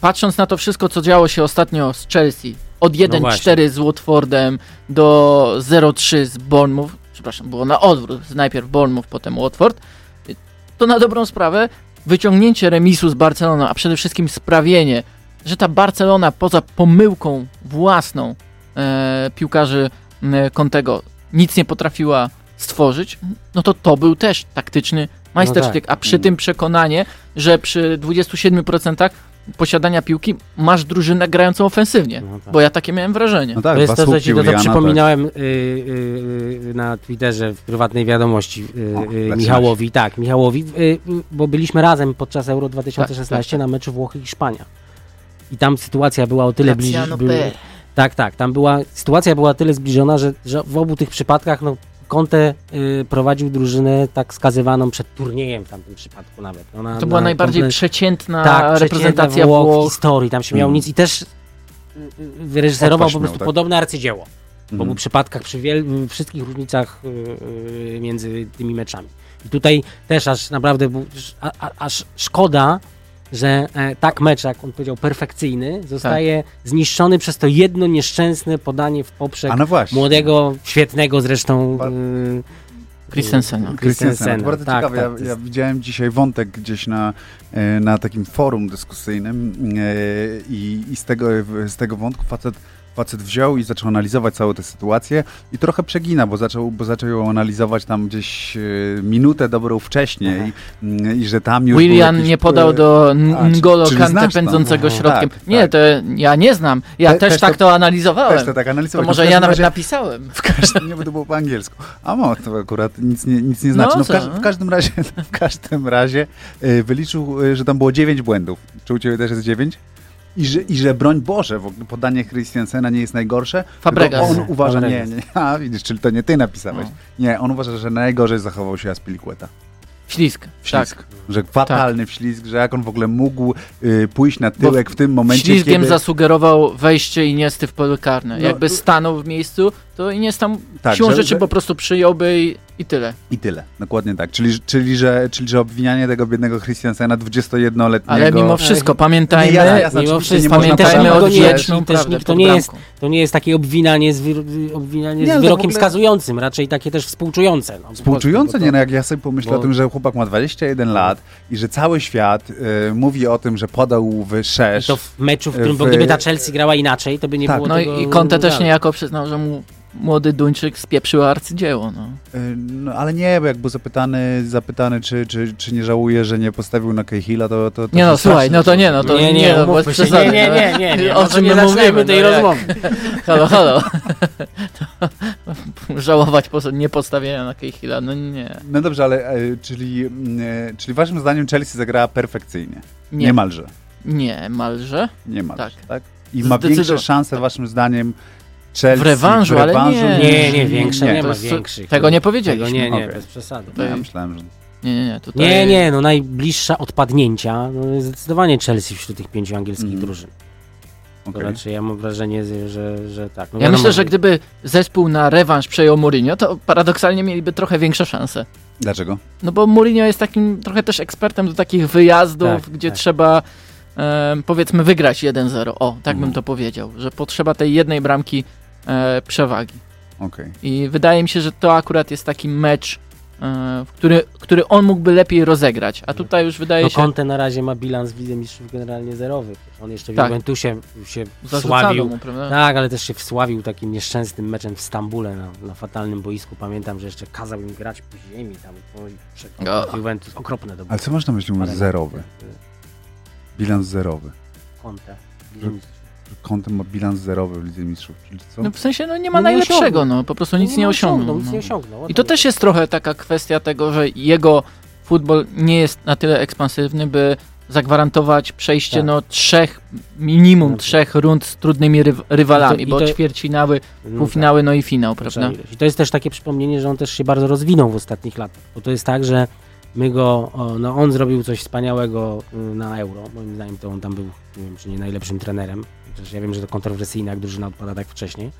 Speaker 3: patrząc na to wszystko, co działo się ostatnio z Chelsea, od
Speaker 4: No
Speaker 3: 1-4 z Watfordem do 0-3 z Bournemouth, przepraszam, było na odwrót, najpierw Bournemouth, potem Watford, to na dobrą sprawę wyciągnięcie remisu z Barceloną, a przede wszystkim sprawienie, że ta Barcelona poza pomyłką własną e, piłkarzy e, Contego nic nie potrafiła stworzyć, no to to był też taktyczny majstersztyk, a przy tym przekonanie, że przy 27% posiadania piłki masz drużynę grającą ofensywnie,
Speaker 4: No tak.
Speaker 3: bo ja takie miałem wrażenie.
Speaker 2: No tak,
Speaker 4: to jest to, co ci to, przypominałem y, y, y, na Twitterze w prywatnej wiadomości y,
Speaker 2: O,
Speaker 4: y. Michałowi. Tak, Michałowi, y, bo byliśmy razem podczas Euro 2016
Speaker 3: Tak, tak,
Speaker 4: na meczu Włochy i Hiszpania. I tam sytuacja była o tyle bliżej. Tak, tak. Tam była, sytuacja była tyle zbliżona, że, że w obu tych przypadkach no, Conte y, prowadził drużynę tak skazywaną przed turniejem w tamtym przypadku nawet. No, na,
Speaker 3: To była
Speaker 4: na
Speaker 3: najbardziej
Speaker 4: komple-
Speaker 3: przeciętna
Speaker 4: tak,
Speaker 3: reprezentacja
Speaker 4: Włoch, w
Speaker 3: Włoch.
Speaker 4: historii, tam się miał
Speaker 2: Mm.
Speaker 4: nic i też y, y, wyreżyserował
Speaker 2: Odpaść
Speaker 4: po
Speaker 2: miał,
Speaker 4: prostu
Speaker 2: tak.
Speaker 4: podobne arcydzieło w
Speaker 2: Mhm.
Speaker 4: obu przypadkach przy wiel- w wszystkich różnicach y, y, między tymi meczami. I tutaj też aż naprawdę był, a, a, aż szkoda, że e, tak mecz, jak on powiedział, perfekcyjny, zostaje zniszczony przez to jedno nieszczęsne podanie w poprzek
Speaker 2: no
Speaker 4: młodego, świetnego zresztą
Speaker 2: Ba-
Speaker 4: y,
Speaker 3: Christensena.
Speaker 2: Bardzo
Speaker 4: Tak,
Speaker 2: ciekawe.
Speaker 4: tak,
Speaker 2: ja,
Speaker 4: to
Speaker 2: ja
Speaker 4: jest-
Speaker 2: widziałem dzisiaj wątek gdzieś na, e, na takim forum dyskusyjnym e, i, i z, tego, z tego wątku facet, facet wziął i zaczął analizować całą tę sytuację i trochę przegina, bo zaczął, bo zaczął ją analizować tam gdzieś e, minutę dobrą wcześniej mm, i że tam już jakiś,
Speaker 3: nie podał
Speaker 2: e,
Speaker 3: do N'Golo Kante
Speaker 2: to?
Speaker 3: pędzącego
Speaker 2: Aha.
Speaker 3: środkiem.
Speaker 2: Tak,
Speaker 3: nie,
Speaker 2: tak.
Speaker 3: to ja nie znam. Ja
Speaker 2: Te-
Speaker 3: też,
Speaker 2: też
Speaker 3: tak
Speaker 2: to-
Speaker 3: to analizowałem.
Speaker 2: Też to tak
Speaker 3: to
Speaker 2: analizować.
Speaker 3: może
Speaker 2: No
Speaker 3: ja nawet
Speaker 2: razie-
Speaker 3: napisałem.
Speaker 2: W każdym, nie, bo to było po angielsku. A mo, to akurat nic nie, nic nie znaczy.
Speaker 3: No
Speaker 2: No, w, każ, w każdym razie, w każdym razie y, wyliczył, y, że tam było 9 błędów. Czy u Ciebie też jest 9? I że, I że broń Boże, w ogóle podanie Christiansena nie jest najgorsze.
Speaker 3: Fabregas.
Speaker 2: On uważa, nie,
Speaker 4: Fabregas.
Speaker 2: nie, a widzisz, czyli to nie ty napisałeś.
Speaker 3: No.
Speaker 2: Nie, on uważa, że najgorzej zachował się Aspilicueta.
Speaker 3: Ślisk.
Speaker 2: Wślizg.
Speaker 3: Tak.
Speaker 2: Że fatalny wślizg, że jak on w ogóle mógł y, pójść na tyłek w tym momencie,
Speaker 3: Ślizgiem
Speaker 2: kiedy...
Speaker 3: zasugerował wejście Iniesty w pole karne.
Speaker 2: No,
Speaker 3: Jakby stanął w miejscu, to Iniesta
Speaker 2: Tak,
Speaker 3: siłą
Speaker 2: że-
Speaker 3: rzeczy
Speaker 2: że-
Speaker 3: po prostu przyjąłby i, i tyle.
Speaker 2: I tyle, dokładnie tak. Czyli, czyli, że, czyli że obwinianie tego biednego Christiansena 21-letniego...
Speaker 3: Ale mimo wszystko, pamiętajmy,
Speaker 2: ja- ja-
Speaker 4: Mimo
Speaker 2: oczywiście
Speaker 4: wszystko,
Speaker 2: nie można
Speaker 3: pamiętajmy o
Speaker 4: to
Speaker 3: wieczną
Speaker 4: i też
Speaker 3: prawdę
Speaker 4: nikt- to nie jest-. To nie jest takie obwinanie z, wir, obwinanie
Speaker 2: Nie,
Speaker 4: z
Speaker 2: to
Speaker 4: wyrokiem
Speaker 2: ogóle-
Speaker 4: skazującym, raczej takie też współczujące. No,
Speaker 2: Współczujące,
Speaker 4: prostu,
Speaker 2: nie, no jak ja sobie pomyślę
Speaker 4: bo-
Speaker 2: o tym, że chłopak ma 21 lat i że cały świat y, mówi o tym, że podał w
Speaker 4: to,
Speaker 2: szerz.
Speaker 4: to w meczu, w którym,
Speaker 2: w-
Speaker 4: bo gdyby ta Chelsea grała inaczej, to by nie
Speaker 2: Tak.
Speaker 4: było
Speaker 3: No
Speaker 4: tego
Speaker 3: i Conte też niejako przyznał, że mu młody Duńczyk spieprzył arcydzieło. No.
Speaker 2: Y, no, ale nie, bo jak był zapytany, zapytany czy, czy, czy nie żałuje, że nie postawił na Cahilla, to, to, to...
Speaker 3: Nie no, słuchaj, no to nie, no to
Speaker 4: Nie,
Speaker 3: nie,
Speaker 4: nie,
Speaker 3: no,
Speaker 4: się. Nie, nie,
Speaker 3: no.
Speaker 4: nie, nie, nie.
Speaker 3: O
Speaker 4: Może
Speaker 3: czym
Speaker 4: nie
Speaker 3: my mówimy?
Speaker 4: tej
Speaker 3: no, jak-
Speaker 4: rozmowy.
Speaker 3: Halo, halo. To, żałować po, nie postawienia na Cahilla, no nie.
Speaker 2: No dobrze, ale y, czyli, y, czyli waszym zdaniem Chelsea zagrała perfekcyjnie?
Speaker 3: Nie,
Speaker 2: Niemalże.
Speaker 3: nie malże.
Speaker 2: Niemalże, tak?
Speaker 3: Tak.
Speaker 2: I ma większe szanse waszym zdaniem Chelsea
Speaker 3: W rewanżu, ale nie.
Speaker 4: Nie, nie, większe nie,
Speaker 3: to
Speaker 4: ma większych.
Speaker 3: Tego nie
Speaker 4: Tego
Speaker 3: powiedzieliśmy.
Speaker 4: nie, nie,
Speaker 2: Okej.
Speaker 4: bez przesady.
Speaker 2: Ja myślałem, że...
Speaker 3: Nie, nie, nie. Tutaj...
Speaker 4: Nie, nie, no najbliższa odpadnięcia no, jest zdecydowanie Chelsea wśród tych pięciu angielskich
Speaker 2: Mhm.
Speaker 4: drużyn. To
Speaker 2: okej.
Speaker 4: Raczej ja mam wrażenie, że, że tak. No
Speaker 3: Ja
Speaker 4: wiadomo,
Speaker 3: myślę, że gdyby zespół na rewanż przejął Mourinho, to paradoksalnie mieliby trochę większe szanse.
Speaker 2: Dlaczego?
Speaker 3: No bo Mourinho jest takim trochę też ekspertem do takich wyjazdów,
Speaker 4: Tak,
Speaker 3: gdzie
Speaker 4: tak.
Speaker 3: trzeba em, powiedzmy wygrać 1-0. O, tak bym
Speaker 2: Mhm.
Speaker 3: to powiedział, że potrzeba tej jednej bramki e, przewagi.
Speaker 2: Okej.
Speaker 3: I wydaje mi się, że to akurat jest taki mecz, e, który, który on mógłby lepiej rozegrać. A tutaj już wydaje
Speaker 4: No
Speaker 3: się...
Speaker 4: Conte na razie ma bilans Widzę Mistrzów generalnie zerowy. On jeszcze w
Speaker 3: Tak.
Speaker 4: Juventusie się wsławił.
Speaker 3: mu?
Speaker 4: Tak, ale też się wsławił takim nieszczęsnym meczem w Stambule na, na fatalnym boisku. Pamiętam, że jeszcze kazał im grać po ziemi tam. Oj, przed
Speaker 3: O.
Speaker 4: Juventus. Okropne to było.
Speaker 2: Ale co masz na myśli mówiąc zerowy? Bilans zerowy.
Speaker 4: Conte.
Speaker 2: Kątem ma bilans zerowy w Lidze Mistrzów, czyli co?
Speaker 3: No w sensie, no nie ma
Speaker 4: No nie
Speaker 3: najlepszego,
Speaker 4: osiągnął.
Speaker 3: no po prostu nic nie, osiągnął.
Speaker 4: Nic
Speaker 3: no.
Speaker 4: nie osiągnął.
Speaker 3: I to też jest trochę taka kwestia tego, że jego futbol nie jest na tyle ekspansywny, by zagwarantować przejście
Speaker 4: Tak.
Speaker 3: no trzech, minimum
Speaker 4: No
Speaker 3: trzech rund z trudnymi ryw- rywalami,
Speaker 4: I to- i
Speaker 3: bo
Speaker 4: to-
Speaker 3: ćwierćfinały,
Speaker 4: No
Speaker 3: półfinały, no i finał,
Speaker 4: tak,
Speaker 3: prawda?
Speaker 4: I to jest też takie przypomnienie, że on też się bardzo rozwinął w ostatnich latach. Bo to jest tak, że my go, no on zrobił coś wspaniałego y, na Euro. Moim zdaniem to on tam był, nie wiem, czy nie najlepszym trenerem. Chociaż ja wiem, że to kontrowersyjne, jak drużyna odpada tak wcześniej.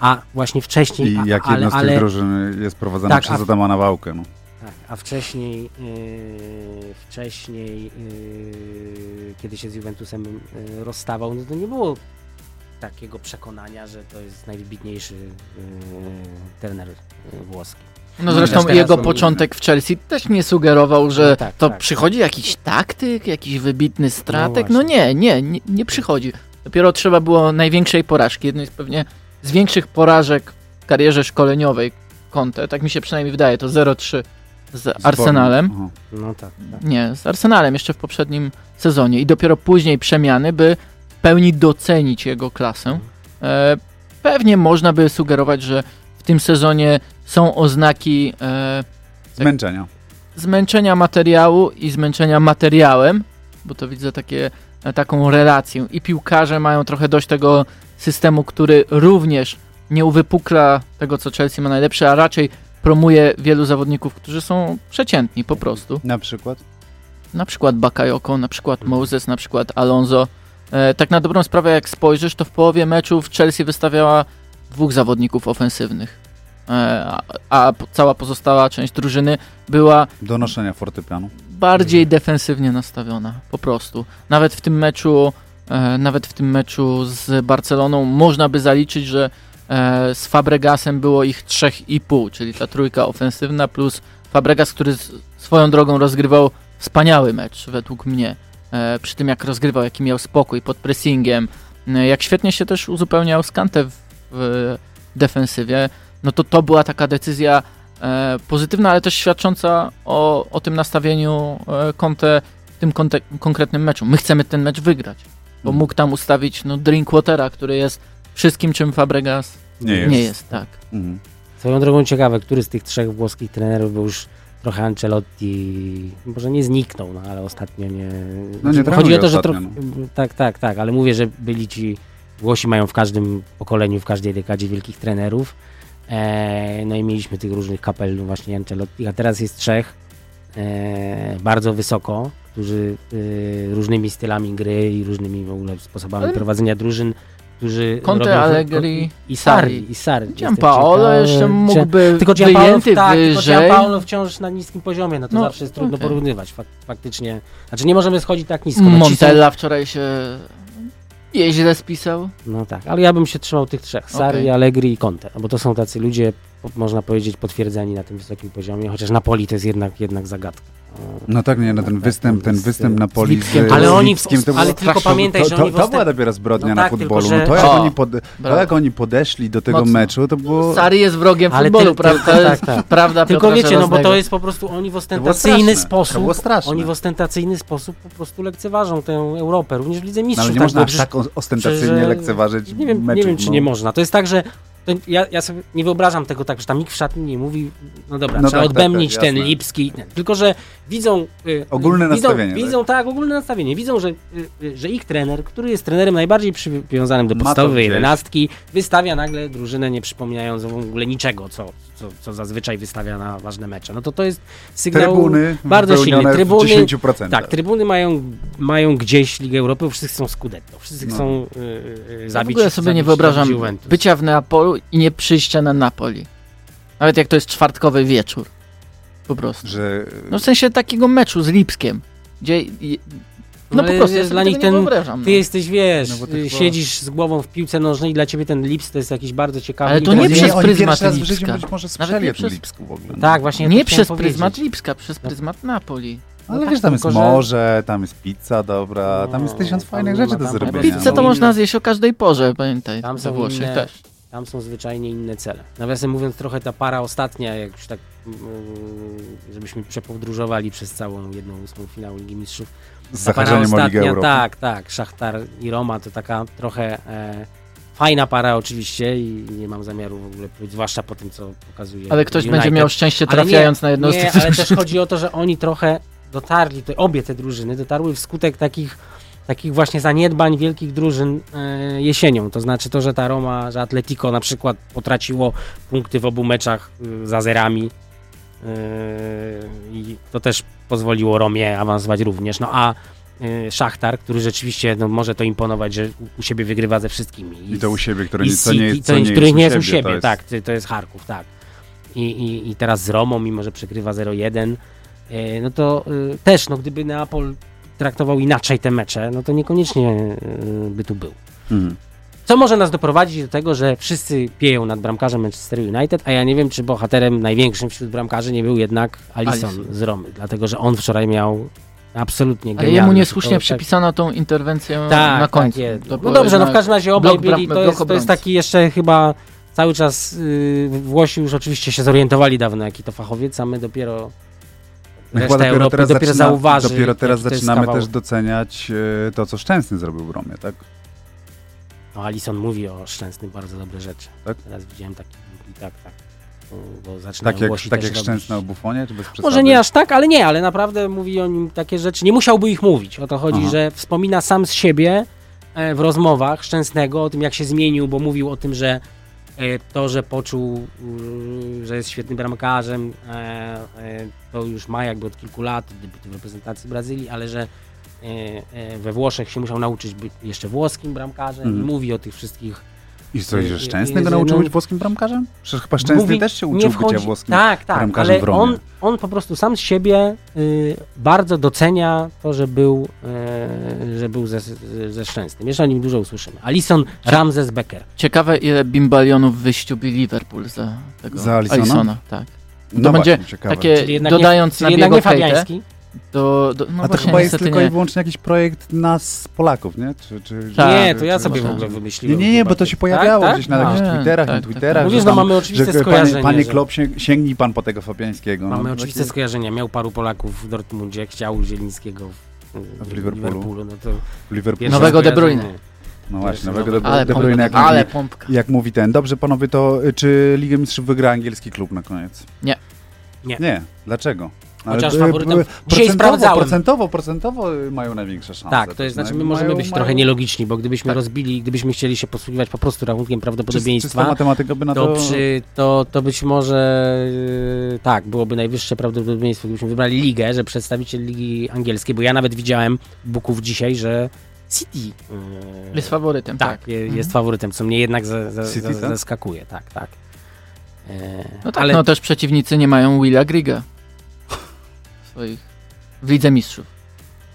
Speaker 4: A właśnie wcześniej...
Speaker 2: I
Speaker 4: a,
Speaker 2: jak
Speaker 4: ale,
Speaker 2: jedna z tych
Speaker 4: ale,
Speaker 2: drużyn jest prowadzona
Speaker 4: Tak,
Speaker 2: przez Adama Nawałkę. No.
Speaker 4: Tak, a wcześniej, yy, wcześniej yy, kiedy się z Juventusem yy, rozstawał, no to nie było takiego przekonania, że to jest najwybitniejszy yy, trener yy, włoski.
Speaker 3: No
Speaker 2: No
Speaker 3: zresztą jego początek w Chelsea też nie sugerował, że
Speaker 4: No tak,
Speaker 3: to
Speaker 4: tak.
Speaker 3: przychodzi jakiś taktyk, jakiś wybitny strateg. No,
Speaker 4: właśnie.
Speaker 3: nie, nie, nie, nie przychodzi. Dopiero trzeba było największej porażki, jednej z pewnie z większych porażek w karierze szkoleniowej Conte, tak mi się przynajmniej wydaje, to 0-3 z Arsenalem.
Speaker 2: Aha.
Speaker 4: No tak, tak.
Speaker 3: Nie, z Arsenalem jeszcze w poprzednim sezonie i dopiero później przemiany, by w pełni docenić jego klasę. E, pewnie można by sugerować, że w tym sezonie są oznaki e,
Speaker 2: Zmęczenia.
Speaker 3: zmęczenia materiału i zmęczenia materiałem, bo to widzę takie, taką relację. I piłkarze mają trochę dość tego systemu, który również nie uwypukla tego, co Chelsea ma najlepsze, a raczej promuje wielu zawodników, którzy są przeciętni po prostu.
Speaker 2: Na przykład?
Speaker 3: Na przykład Bakayoko, na przykład Moses, na przykład Alonso. E, tak na dobrą sprawę, jak spojrzysz, to w połowie meczów Chelsea wystawiała dwóch zawodników ofensywnych. E, a, cała pozostała część drużyny była
Speaker 2: Do noszenia fortepianu.
Speaker 3: bardziej defensywnie nastawiona, po prostu. Nawet w tym meczu, e, nawet w tym meczu z Barceloną można by zaliczyć, że e, z Fabregasem było ich 3,5, czyli ta trójka ofensywna plus Fabregas, który z, swoją drogą rozgrywał wspaniały mecz według mnie. E, przy tym jak rozgrywał, jaki miał spokój pod pressingiem, jak świetnie się też uzupełniał Skante w, w defensywie, no to to była taka decyzja e, pozytywna, ale też świadcząca o, o tym nastawieniu e, Conte w tym konte- konkretnym meczu. My chcemy ten mecz wygrać, bo
Speaker 2: Mhm.
Speaker 3: mógł tam ustawić no, Drinkwatera, który jest wszystkim, czym Fabregas
Speaker 2: Nie jest.
Speaker 3: nie jest tak.
Speaker 2: Mhm.
Speaker 4: Swoją drogą ciekawe, który z tych trzech włoskich trenerów był już trochę Ancelotti, może nie zniknął, no ale ostatnio nie...
Speaker 2: No nie
Speaker 4: Chodzi
Speaker 2: trenuje
Speaker 4: o to, że trochę... Tak, tak, tak, ale mówię, że byli ci... Włosi mają w każdym pokoleniu, w każdej dekadzie wielkich trenerów. E, no i mieliśmy tych różnych kapel, no właśnie Ancelotti, a teraz jest trzech e, bardzo wysoko, którzy e, różnymi stylami gry i różnymi w ogóle sposobami
Speaker 3: Ale-
Speaker 4: prowadzenia drużyn, którzy
Speaker 3: Conte, Allegri,
Speaker 4: i Sarri, i Sarri.
Speaker 3: Gianpaolo jeszcze mógłby
Speaker 4: tylko Gianpaolo, tak, tylko. Gianpaolo wciąż na niskim poziomie, no to
Speaker 3: No,
Speaker 4: zawsze jest trudno
Speaker 3: okej.
Speaker 4: porównywać fak faktycznie. Znaczy nie możemy schodzić tak nisko. No, ci są-
Speaker 3: Montella wczoraj się nieźle spisał.
Speaker 4: No tak, ale ja bym się trzymał tych trzech, Sarri,
Speaker 3: Okej.
Speaker 4: Allegri i Conte, no bo to są tacy ludzie, można powiedzieć, potwierdzeni na tym wysokim poziomie, chociaż Napoli to jest jednak, jednak zagadka.
Speaker 2: No tak, nie, no ten
Speaker 4: Tak,
Speaker 2: występ, ten
Speaker 4: z-
Speaker 2: występ na poli z,
Speaker 3: Lipskiem.
Speaker 2: z
Speaker 4: Ale oni-
Speaker 2: Lipskiem, to
Speaker 4: ale tylko
Speaker 2: to-
Speaker 4: pamiętaj,
Speaker 2: to,
Speaker 4: że
Speaker 2: to,
Speaker 4: oni
Speaker 2: to była dopiero zbrodnia
Speaker 4: No
Speaker 2: na
Speaker 4: tak,
Speaker 2: futbolu.
Speaker 4: tylko,
Speaker 2: No to,
Speaker 4: że-
Speaker 2: jak
Speaker 3: O,
Speaker 2: oni pod, to jak oni podeszli do tego
Speaker 3: Mocno.
Speaker 2: meczu, to było...
Speaker 3: Sarri jest wrogiem
Speaker 4: Ale
Speaker 3: futbolu,
Speaker 4: ty-
Speaker 3: prawda?
Speaker 4: ty-
Speaker 3: To
Speaker 4: tak,
Speaker 3: jest
Speaker 4: tak.
Speaker 3: prawda
Speaker 4: Tylko
Speaker 3: Piotra
Speaker 4: wiecie, no bo to jest po prostu, oni w
Speaker 2: To
Speaker 4: ostentacyjny
Speaker 2: straszne. To
Speaker 4: sposób,
Speaker 2: było straszne.
Speaker 4: oni w ostentacyjny sposób po prostu lekceważą tę Europę, również w Lidze
Speaker 2: No,
Speaker 4: Mistrzów.
Speaker 2: ale nie
Speaker 4: tak,
Speaker 2: można
Speaker 4: przecież-
Speaker 2: tak ostentacyjnie
Speaker 4: że-
Speaker 2: lekceważyć
Speaker 4: Nie wiem,
Speaker 2: meczów.
Speaker 4: nie wiem czy
Speaker 2: no.
Speaker 4: nie można. To jest tak, że to ja, ja sobie nie wyobrażam tego tak, że tam nikt w szatni nie mówi, no dobra,
Speaker 2: No
Speaker 4: trzeba
Speaker 2: tak, tak,
Speaker 4: odbębnić
Speaker 2: tak,
Speaker 4: ten. Lipski, ten. tylko że widzą... y,
Speaker 2: Ogólne
Speaker 4: widzą,
Speaker 2: nastawienie, tak?
Speaker 4: Widzą, tak? ogólne nastawienie. Widzą, że, y, y, że ich trener, który jest trenerem najbardziej przywiązanym do podstawowej jedenastki, wystawia nagle drużynę nie przypominającą w ogóle niczego, co, co, co zazwyczaj wystawia na ważne mecze. No to to jest sygnał...
Speaker 2: Trybuny
Speaker 4: bardzo silny. Trybuny-
Speaker 2: w 10%.
Speaker 4: Tak, trybuny mają, mają gdzieś Ligę Europy, wszyscy chcą Scudetto, wszyscy
Speaker 2: No.
Speaker 4: chcą y, y,
Speaker 3: Ja
Speaker 4: zabić
Speaker 3: w ogóle sobie nie
Speaker 4: zabić-
Speaker 3: wyobrażam
Speaker 4: zabić Juventus.
Speaker 3: bycia w Neapolu i nie przyjścia na Napoli. Nawet jak to jest czwartkowy wieczór. Po prostu.
Speaker 2: Że...
Speaker 3: No w sensie takiego meczu z Lipskiem, gdzie... i- No po
Speaker 4: Ale
Speaker 3: prostu ja
Speaker 4: dla nich ten-
Speaker 3: wyobrażam.
Speaker 4: Ty
Speaker 3: no.
Speaker 4: jesteś, wiesz,
Speaker 2: No ty chyba-
Speaker 4: siedzisz z głową w piłce nożnej i dla ciebie ten Lips to jest jakiś bardzo ciekawy...
Speaker 3: Ale to nie przez pryzmat
Speaker 2: raz
Speaker 3: Lipska.
Speaker 2: być może
Speaker 3: Nawet nie przez-
Speaker 2: Lipsku w ogóle.
Speaker 4: Tak, właśnie
Speaker 3: Nie przez pryzmat Lipska, przez pryzmat Napoli.
Speaker 2: Ale
Speaker 4: No tak,
Speaker 2: wiesz, tam jest
Speaker 4: tylko, że-
Speaker 2: morze, tam jest pizza dobra, tam jest
Speaker 4: No,
Speaker 2: tysiąc
Speaker 4: tam
Speaker 2: fajnych rzeczy do zrobienia.
Speaker 4: Pizzę
Speaker 3: to
Speaker 4: inne-
Speaker 3: można zjeść o każdej porze, pamiętaj,
Speaker 4: Tam
Speaker 3: we
Speaker 4: są
Speaker 3: Włoszech
Speaker 4: inne-
Speaker 3: też.
Speaker 4: Tam są zwyczajnie inne cele. Nawiasem mówiąc, trochę ta para ostatnia, jak już tak, mm, żebyśmy przepodróżowali przez całą jedną ósmą finału Ligi Mistrzów.
Speaker 2: Z zahaczeniem o Ligę Europy.
Speaker 4: tak, tak, Szachtar i Roma to taka trochę e, fajna para oczywiście i nie mam zamiaru w ogóle, zwłaszcza po tym, co pokazuje
Speaker 3: Ale ktoś
Speaker 4: United.
Speaker 3: będzie miał szczęście trafiając na jedną
Speaker 4: nie,
Speaker 3: z tych
Speaker 4: ale też chodzi o to, że oni trochę dotarli, te, obie te drużyny dotarły wskutek takich, takich właśnie zaniedbań wielkich drużyn e, jesienią. To znaczy to, że ta Roma, że Atletico na przykład potraciło punkty w obu meczach y, za zerami e, i to też pozwoliło Romie awansować również. No a e, Szachtar, który rzeczywiście no, może to imponować, że u, siebie wygrywa ze wszystkimi.
Speaker 2: I to u siebie, które
Speaker 4: I
Speaker 2: nie, co nie,
Speaker 4: City,
Speaker 2: jest- co nie jest,
Speaker 4: których nie jest
Speaker 2: u
Speaker 4: siebie,
Speaker 2: to jest-
Speaker 4: tak, to- jest Charków, tak. I, i, I teraz z Romą, mimo że przegrywa 0-1, e, no to też, no gdyby Neapol traktował inaczej te mecze, no to niekoniecznie by tu był.
Speaker 2: Mhm.
Speaker 4: Co może nas doprowadzić do tego, że wszyscy pieją nad bramkarzem Manchester United, a ja nie wiem, czy bohaterem największym wśród bramkarzy nie był jednak Alisson
Speaker 3: Alisson.
Speaker 4: z Romy, dlatego że on wczoraj miał absolutnie
Speaker 3: Ale
Speaker 4: genialny
Speaker 3: jemu niesłusznie
Speaker 4: tak-
Speaker 3: przypisano tą interwencję
Speaker 4: tak,
Speaker 3: na końcu.
Speaker 4: Tak.
Speaker 3: To
Speaker 4: no dobrze, no w każdym razie obaj
Speaker 3: blok
Speaker 4: byli,
Speaker 3: bram-
Speaker 4: to jest, to jest taki jeszcze chyba cały czas yy, Włosi już oczywiście się zorientowali dawno, jaki to fachowiec, a my dopiero
Speaker 2: No
Speaker 4: reszta
Speaker 2: chyba dopiero
Speaker 4: Europy
Speaker 2: teraz,
Speaker 4: dopiero
Speaker 2: zaczyna,
Speaker 4: zauważy.
Speaker 2: dopiero teraz
Speaker 4: to
Speaker 2: zaczynamy też doceniać e, to, co Szczęsny zrobił w Romie, tak?
Speaker 4: No, Alison mówi o Szczęsnym bardzo dobre rzeczy.
Speaker 2: Tak?
Speaker 4: Teraz widziałem taki tak, tak. Bo zaczynają
Speaker 2: Tak jak,
Speaker 4: Włosi
Speaker 2: tak jak
Speaker 4: robić.
Speaker 2: Szczęsny o Bufonie, czy bez przesady?
Speaker 4: Może nie aż tak, ale nie, ale naprawdę mówi o nim takie rzeczy. Nie musiałby ich mówić. O to chodzi,
Speaker 2: Aha.
Speaker 4: że wspomina sam z siebie e, w rozmowach Szczęsnego o tym, jak się zmienił, bo mówił o tym, że e, to, że poczuł, y, że jest świetnym bramkarzem, e, to już ma jakby od kilku lat w reprezentacji Brazylii, ale że we Włoszech się musiał nauczyć być jeszcze włoskim bramkarzem i mówi o tych wszystkich
Speaker 2: I co, że
Speaker 4: I-
Speaker 2: Szczęsny go nauczył
Speaker 4: no-
Speaker 2: być włoskim bramkarzem? Przecież chyba Szczęsny
Speaker 4: Mówi-
Speaker 2: też się uczył
Speaker 4: wchodzi-
Speaker 2: bycia włoskim
Speaker 4: Tak, tak,
Speaker 2: bramkarzem
Speaker 4: ale
Speaker 2: w Romie.
Speaker 4: on, on po prostu sam z siebie y, bardzo docenia to, że był, y, że był ze, ze Szczęsnym. Jeszcze o nim dużo usłyszymy. Alison Ramses Becker.
Speaker 3: Ciekawe, ile bimbalionów wyściubi Liverpool za tego
Speaker 2: Za Alisona?
Speaker 3: tak.
Speaker 2: No
Speaker 3: to będzie
Speaker 2: właśnie, ciekawe.
Speaker 3: takie,
Speaker 4: Czyli jednak
Speaker 3: dodając
Speaker 4: nie,
Speaker 3: na
Speaker 4: jednak
Speaker 3: biegu
Speaker 4: nie
Speaker 3: hejtę,
Speaker 4: Fabiański.
Speaker 3: to, do, no
Speaker 2: A to
Speaker 3: właśnie
Speaker 2: chyba jest tylko
Speaker 3: nie.
Speaker 2: i wyłącznie jakiś projekt nas, Polaków, nie? Czy, czy,
Speaker 3: Tak.
Speaker 4: nie, to ja
Speaker 2: czy-
Speaker 4: sobie w ogóle
Speaker 2: Nie,
Speaker 4: wymyśliłem.
Speaker 2: nie, nie,
Speaker 4: chyba.
Speaker 2: bo to się pojawiało
Speaker 4: Tak,
Speaker 2: gdzieś na
Speaker 4: tak?
Speaker 2: jakichś
Speaker 3: A,
Speaker 2: Twitterach,
Speaker 3: tak,
Speaker 2: na
Speaker 3: tak,
Speaker 2: Twitterach.
Speaker 3: tak.
Speaker 4: Mówisz,
Speaker 2: że
Speaker 4: no
Speaker 2: tam-
Speaker 4: mamy oczywiste
Speaker 2: że panie,
Speaker 4: skojarzenie.
Speaker 2: panie
Speaker 4: że-
Speaker 2: Klopp, sięg- sięgnij pan po tego Fabiańskiego.
Speaker 4: Mamy
Speaker 2: no,
Speaker 4: oczywiste
Speaker 2: takie-
Speaker 4: skojarzenia. Miał paru Polaków w Dortmundzie, chciał Zielińskiego w,
Speaker 2: W Liverpoolu.
Speaker 4: No to
Speaker 2: w Liverpoolu.
Speaker 3: Nowego De. Bruyne.
Speaker 2: No właśnie, nowego
Speaker 4: nowe-
Speaker 2: De,
Speaker 3: Ale,
Speaker 2: De Bruyne, jak,
Speaker 3: ale
Speaker 2: mówi,
Speaker 3: pompka.
Speaker 2: jak mówi ten. Dobrze, panowie, to y, czy Ligę Mistrzów wygra angielski klub na koniec?
Speaker 3: Nie.
Speaker 4: Nie.
Speaker 2: Nie, dlaczego?
Speaker 4: Chociaż
Speaker 2: by-
Speaker 4: faworytem- Dzisiaj
Speaker 2: procentowo,
Speaker 4: sprawdzałem.
Speaker 2: procentowo, procentowo mają największe szanse.
Speaker 4: Tak, to jest znaczy my
Speaker 2: Mają-
Speaker 4: możemy być
Speaker 2: mają-
Speaker 4: trochę nielogiczni, bo gdybyśmy
Speaker 2: Tak.
Speaker 4: rozbili, gdybyśmy chcieli się posługiwać po prostu rachunkiem prawdopodobieństwa,
Speaker 2: matematyka by na
Speaker 4: to,
Speaker 2: to...
Speaker 4: przy, to, to być może yy, tak, byłoby najwyższe prawdopodobieństwo, gdybyśmy wybrali ligę, że przedstawiciel Ligi Angielskiej, bo ja nawet widziałem Buków dzisiaj, że City yy,
Speaker 3: Jest faworytem,
Speaker 4: tak,
Speaker 3: tak.
Speaker 4: je- jest
Speaker 3: Mhm.
Speaker 4: faworytem, co mnie jednak za, za,
Speaker 2: City,
Speaker 4: za,
Speaker 2: tak?
Speaker 4: zaskakuje, tak, tak. E,
Speaker 3: No tak,
Speaker 4: ale
Speaker 3: no też przeciwnicy nie mają Willa Grigga. Swoich. W Lidze Mistrzów.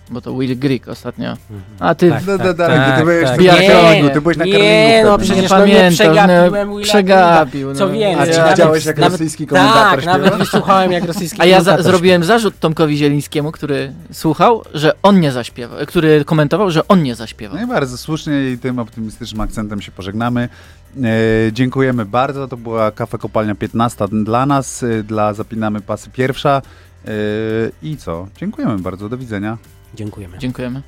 Speaker 3: Bo to Will Grigg ostatnio.
Speaker 4: Mhm.
Speaker 3: A ty
Speaker 4: Tak,
Speaker 2: No,
Speaker 4: tak,
Speaker 2: no, tak,
Speaker 4: tak,
Speaker 2: ty byłeś
Speaker 4: tak.
Speaker 2: na
Speaker 3: Nie,
Speaker 2: karlingu, ty byłeś na
Speaker 4: nie,
Speaker 2: karlingu.
Speaker 4: no
Speaker 2: wtedy.
Speaker 4: przecież
Speaker 3: nie
Speaker 4: no nie
Speaker 3: pamiętasz,
Speaker 4: przegapiłem
Speaker 3: no,
Speaker 4: Willa
Speaker 3: przegapił.
Speaker 4: Co
Speaker 3: no.
Speaker 4: więcej,
Speaker 2: A czy widziałeś, jak
Speaker 4: nawet-
Speaker 2: rosyjski komentator
Speaker 4: Tak,
Speaker 2: śpiewa?
Speaker 4: nawet wysłuchałem jak rosyjski
Speaker 3: A ja zrobiłem zarzut Tomkowi Zielińskiemu, który słuchał, że on nie zaśpiewał, który komentował, że on nie zaśpiewał.
Speaker 2: No i bardzo słusznie i tym optymistycznym akcentem się pożegnamy. E, dziękujemy bardzo. To była kafe kopalnia 15 dla nas, e, dla Zapinamy Pasy pierwsza. E, I co? Dziękujemy bardzo. Do widzenia.
Speaker 4: Dziękujemy.
Speaker 3: Dziękujemy.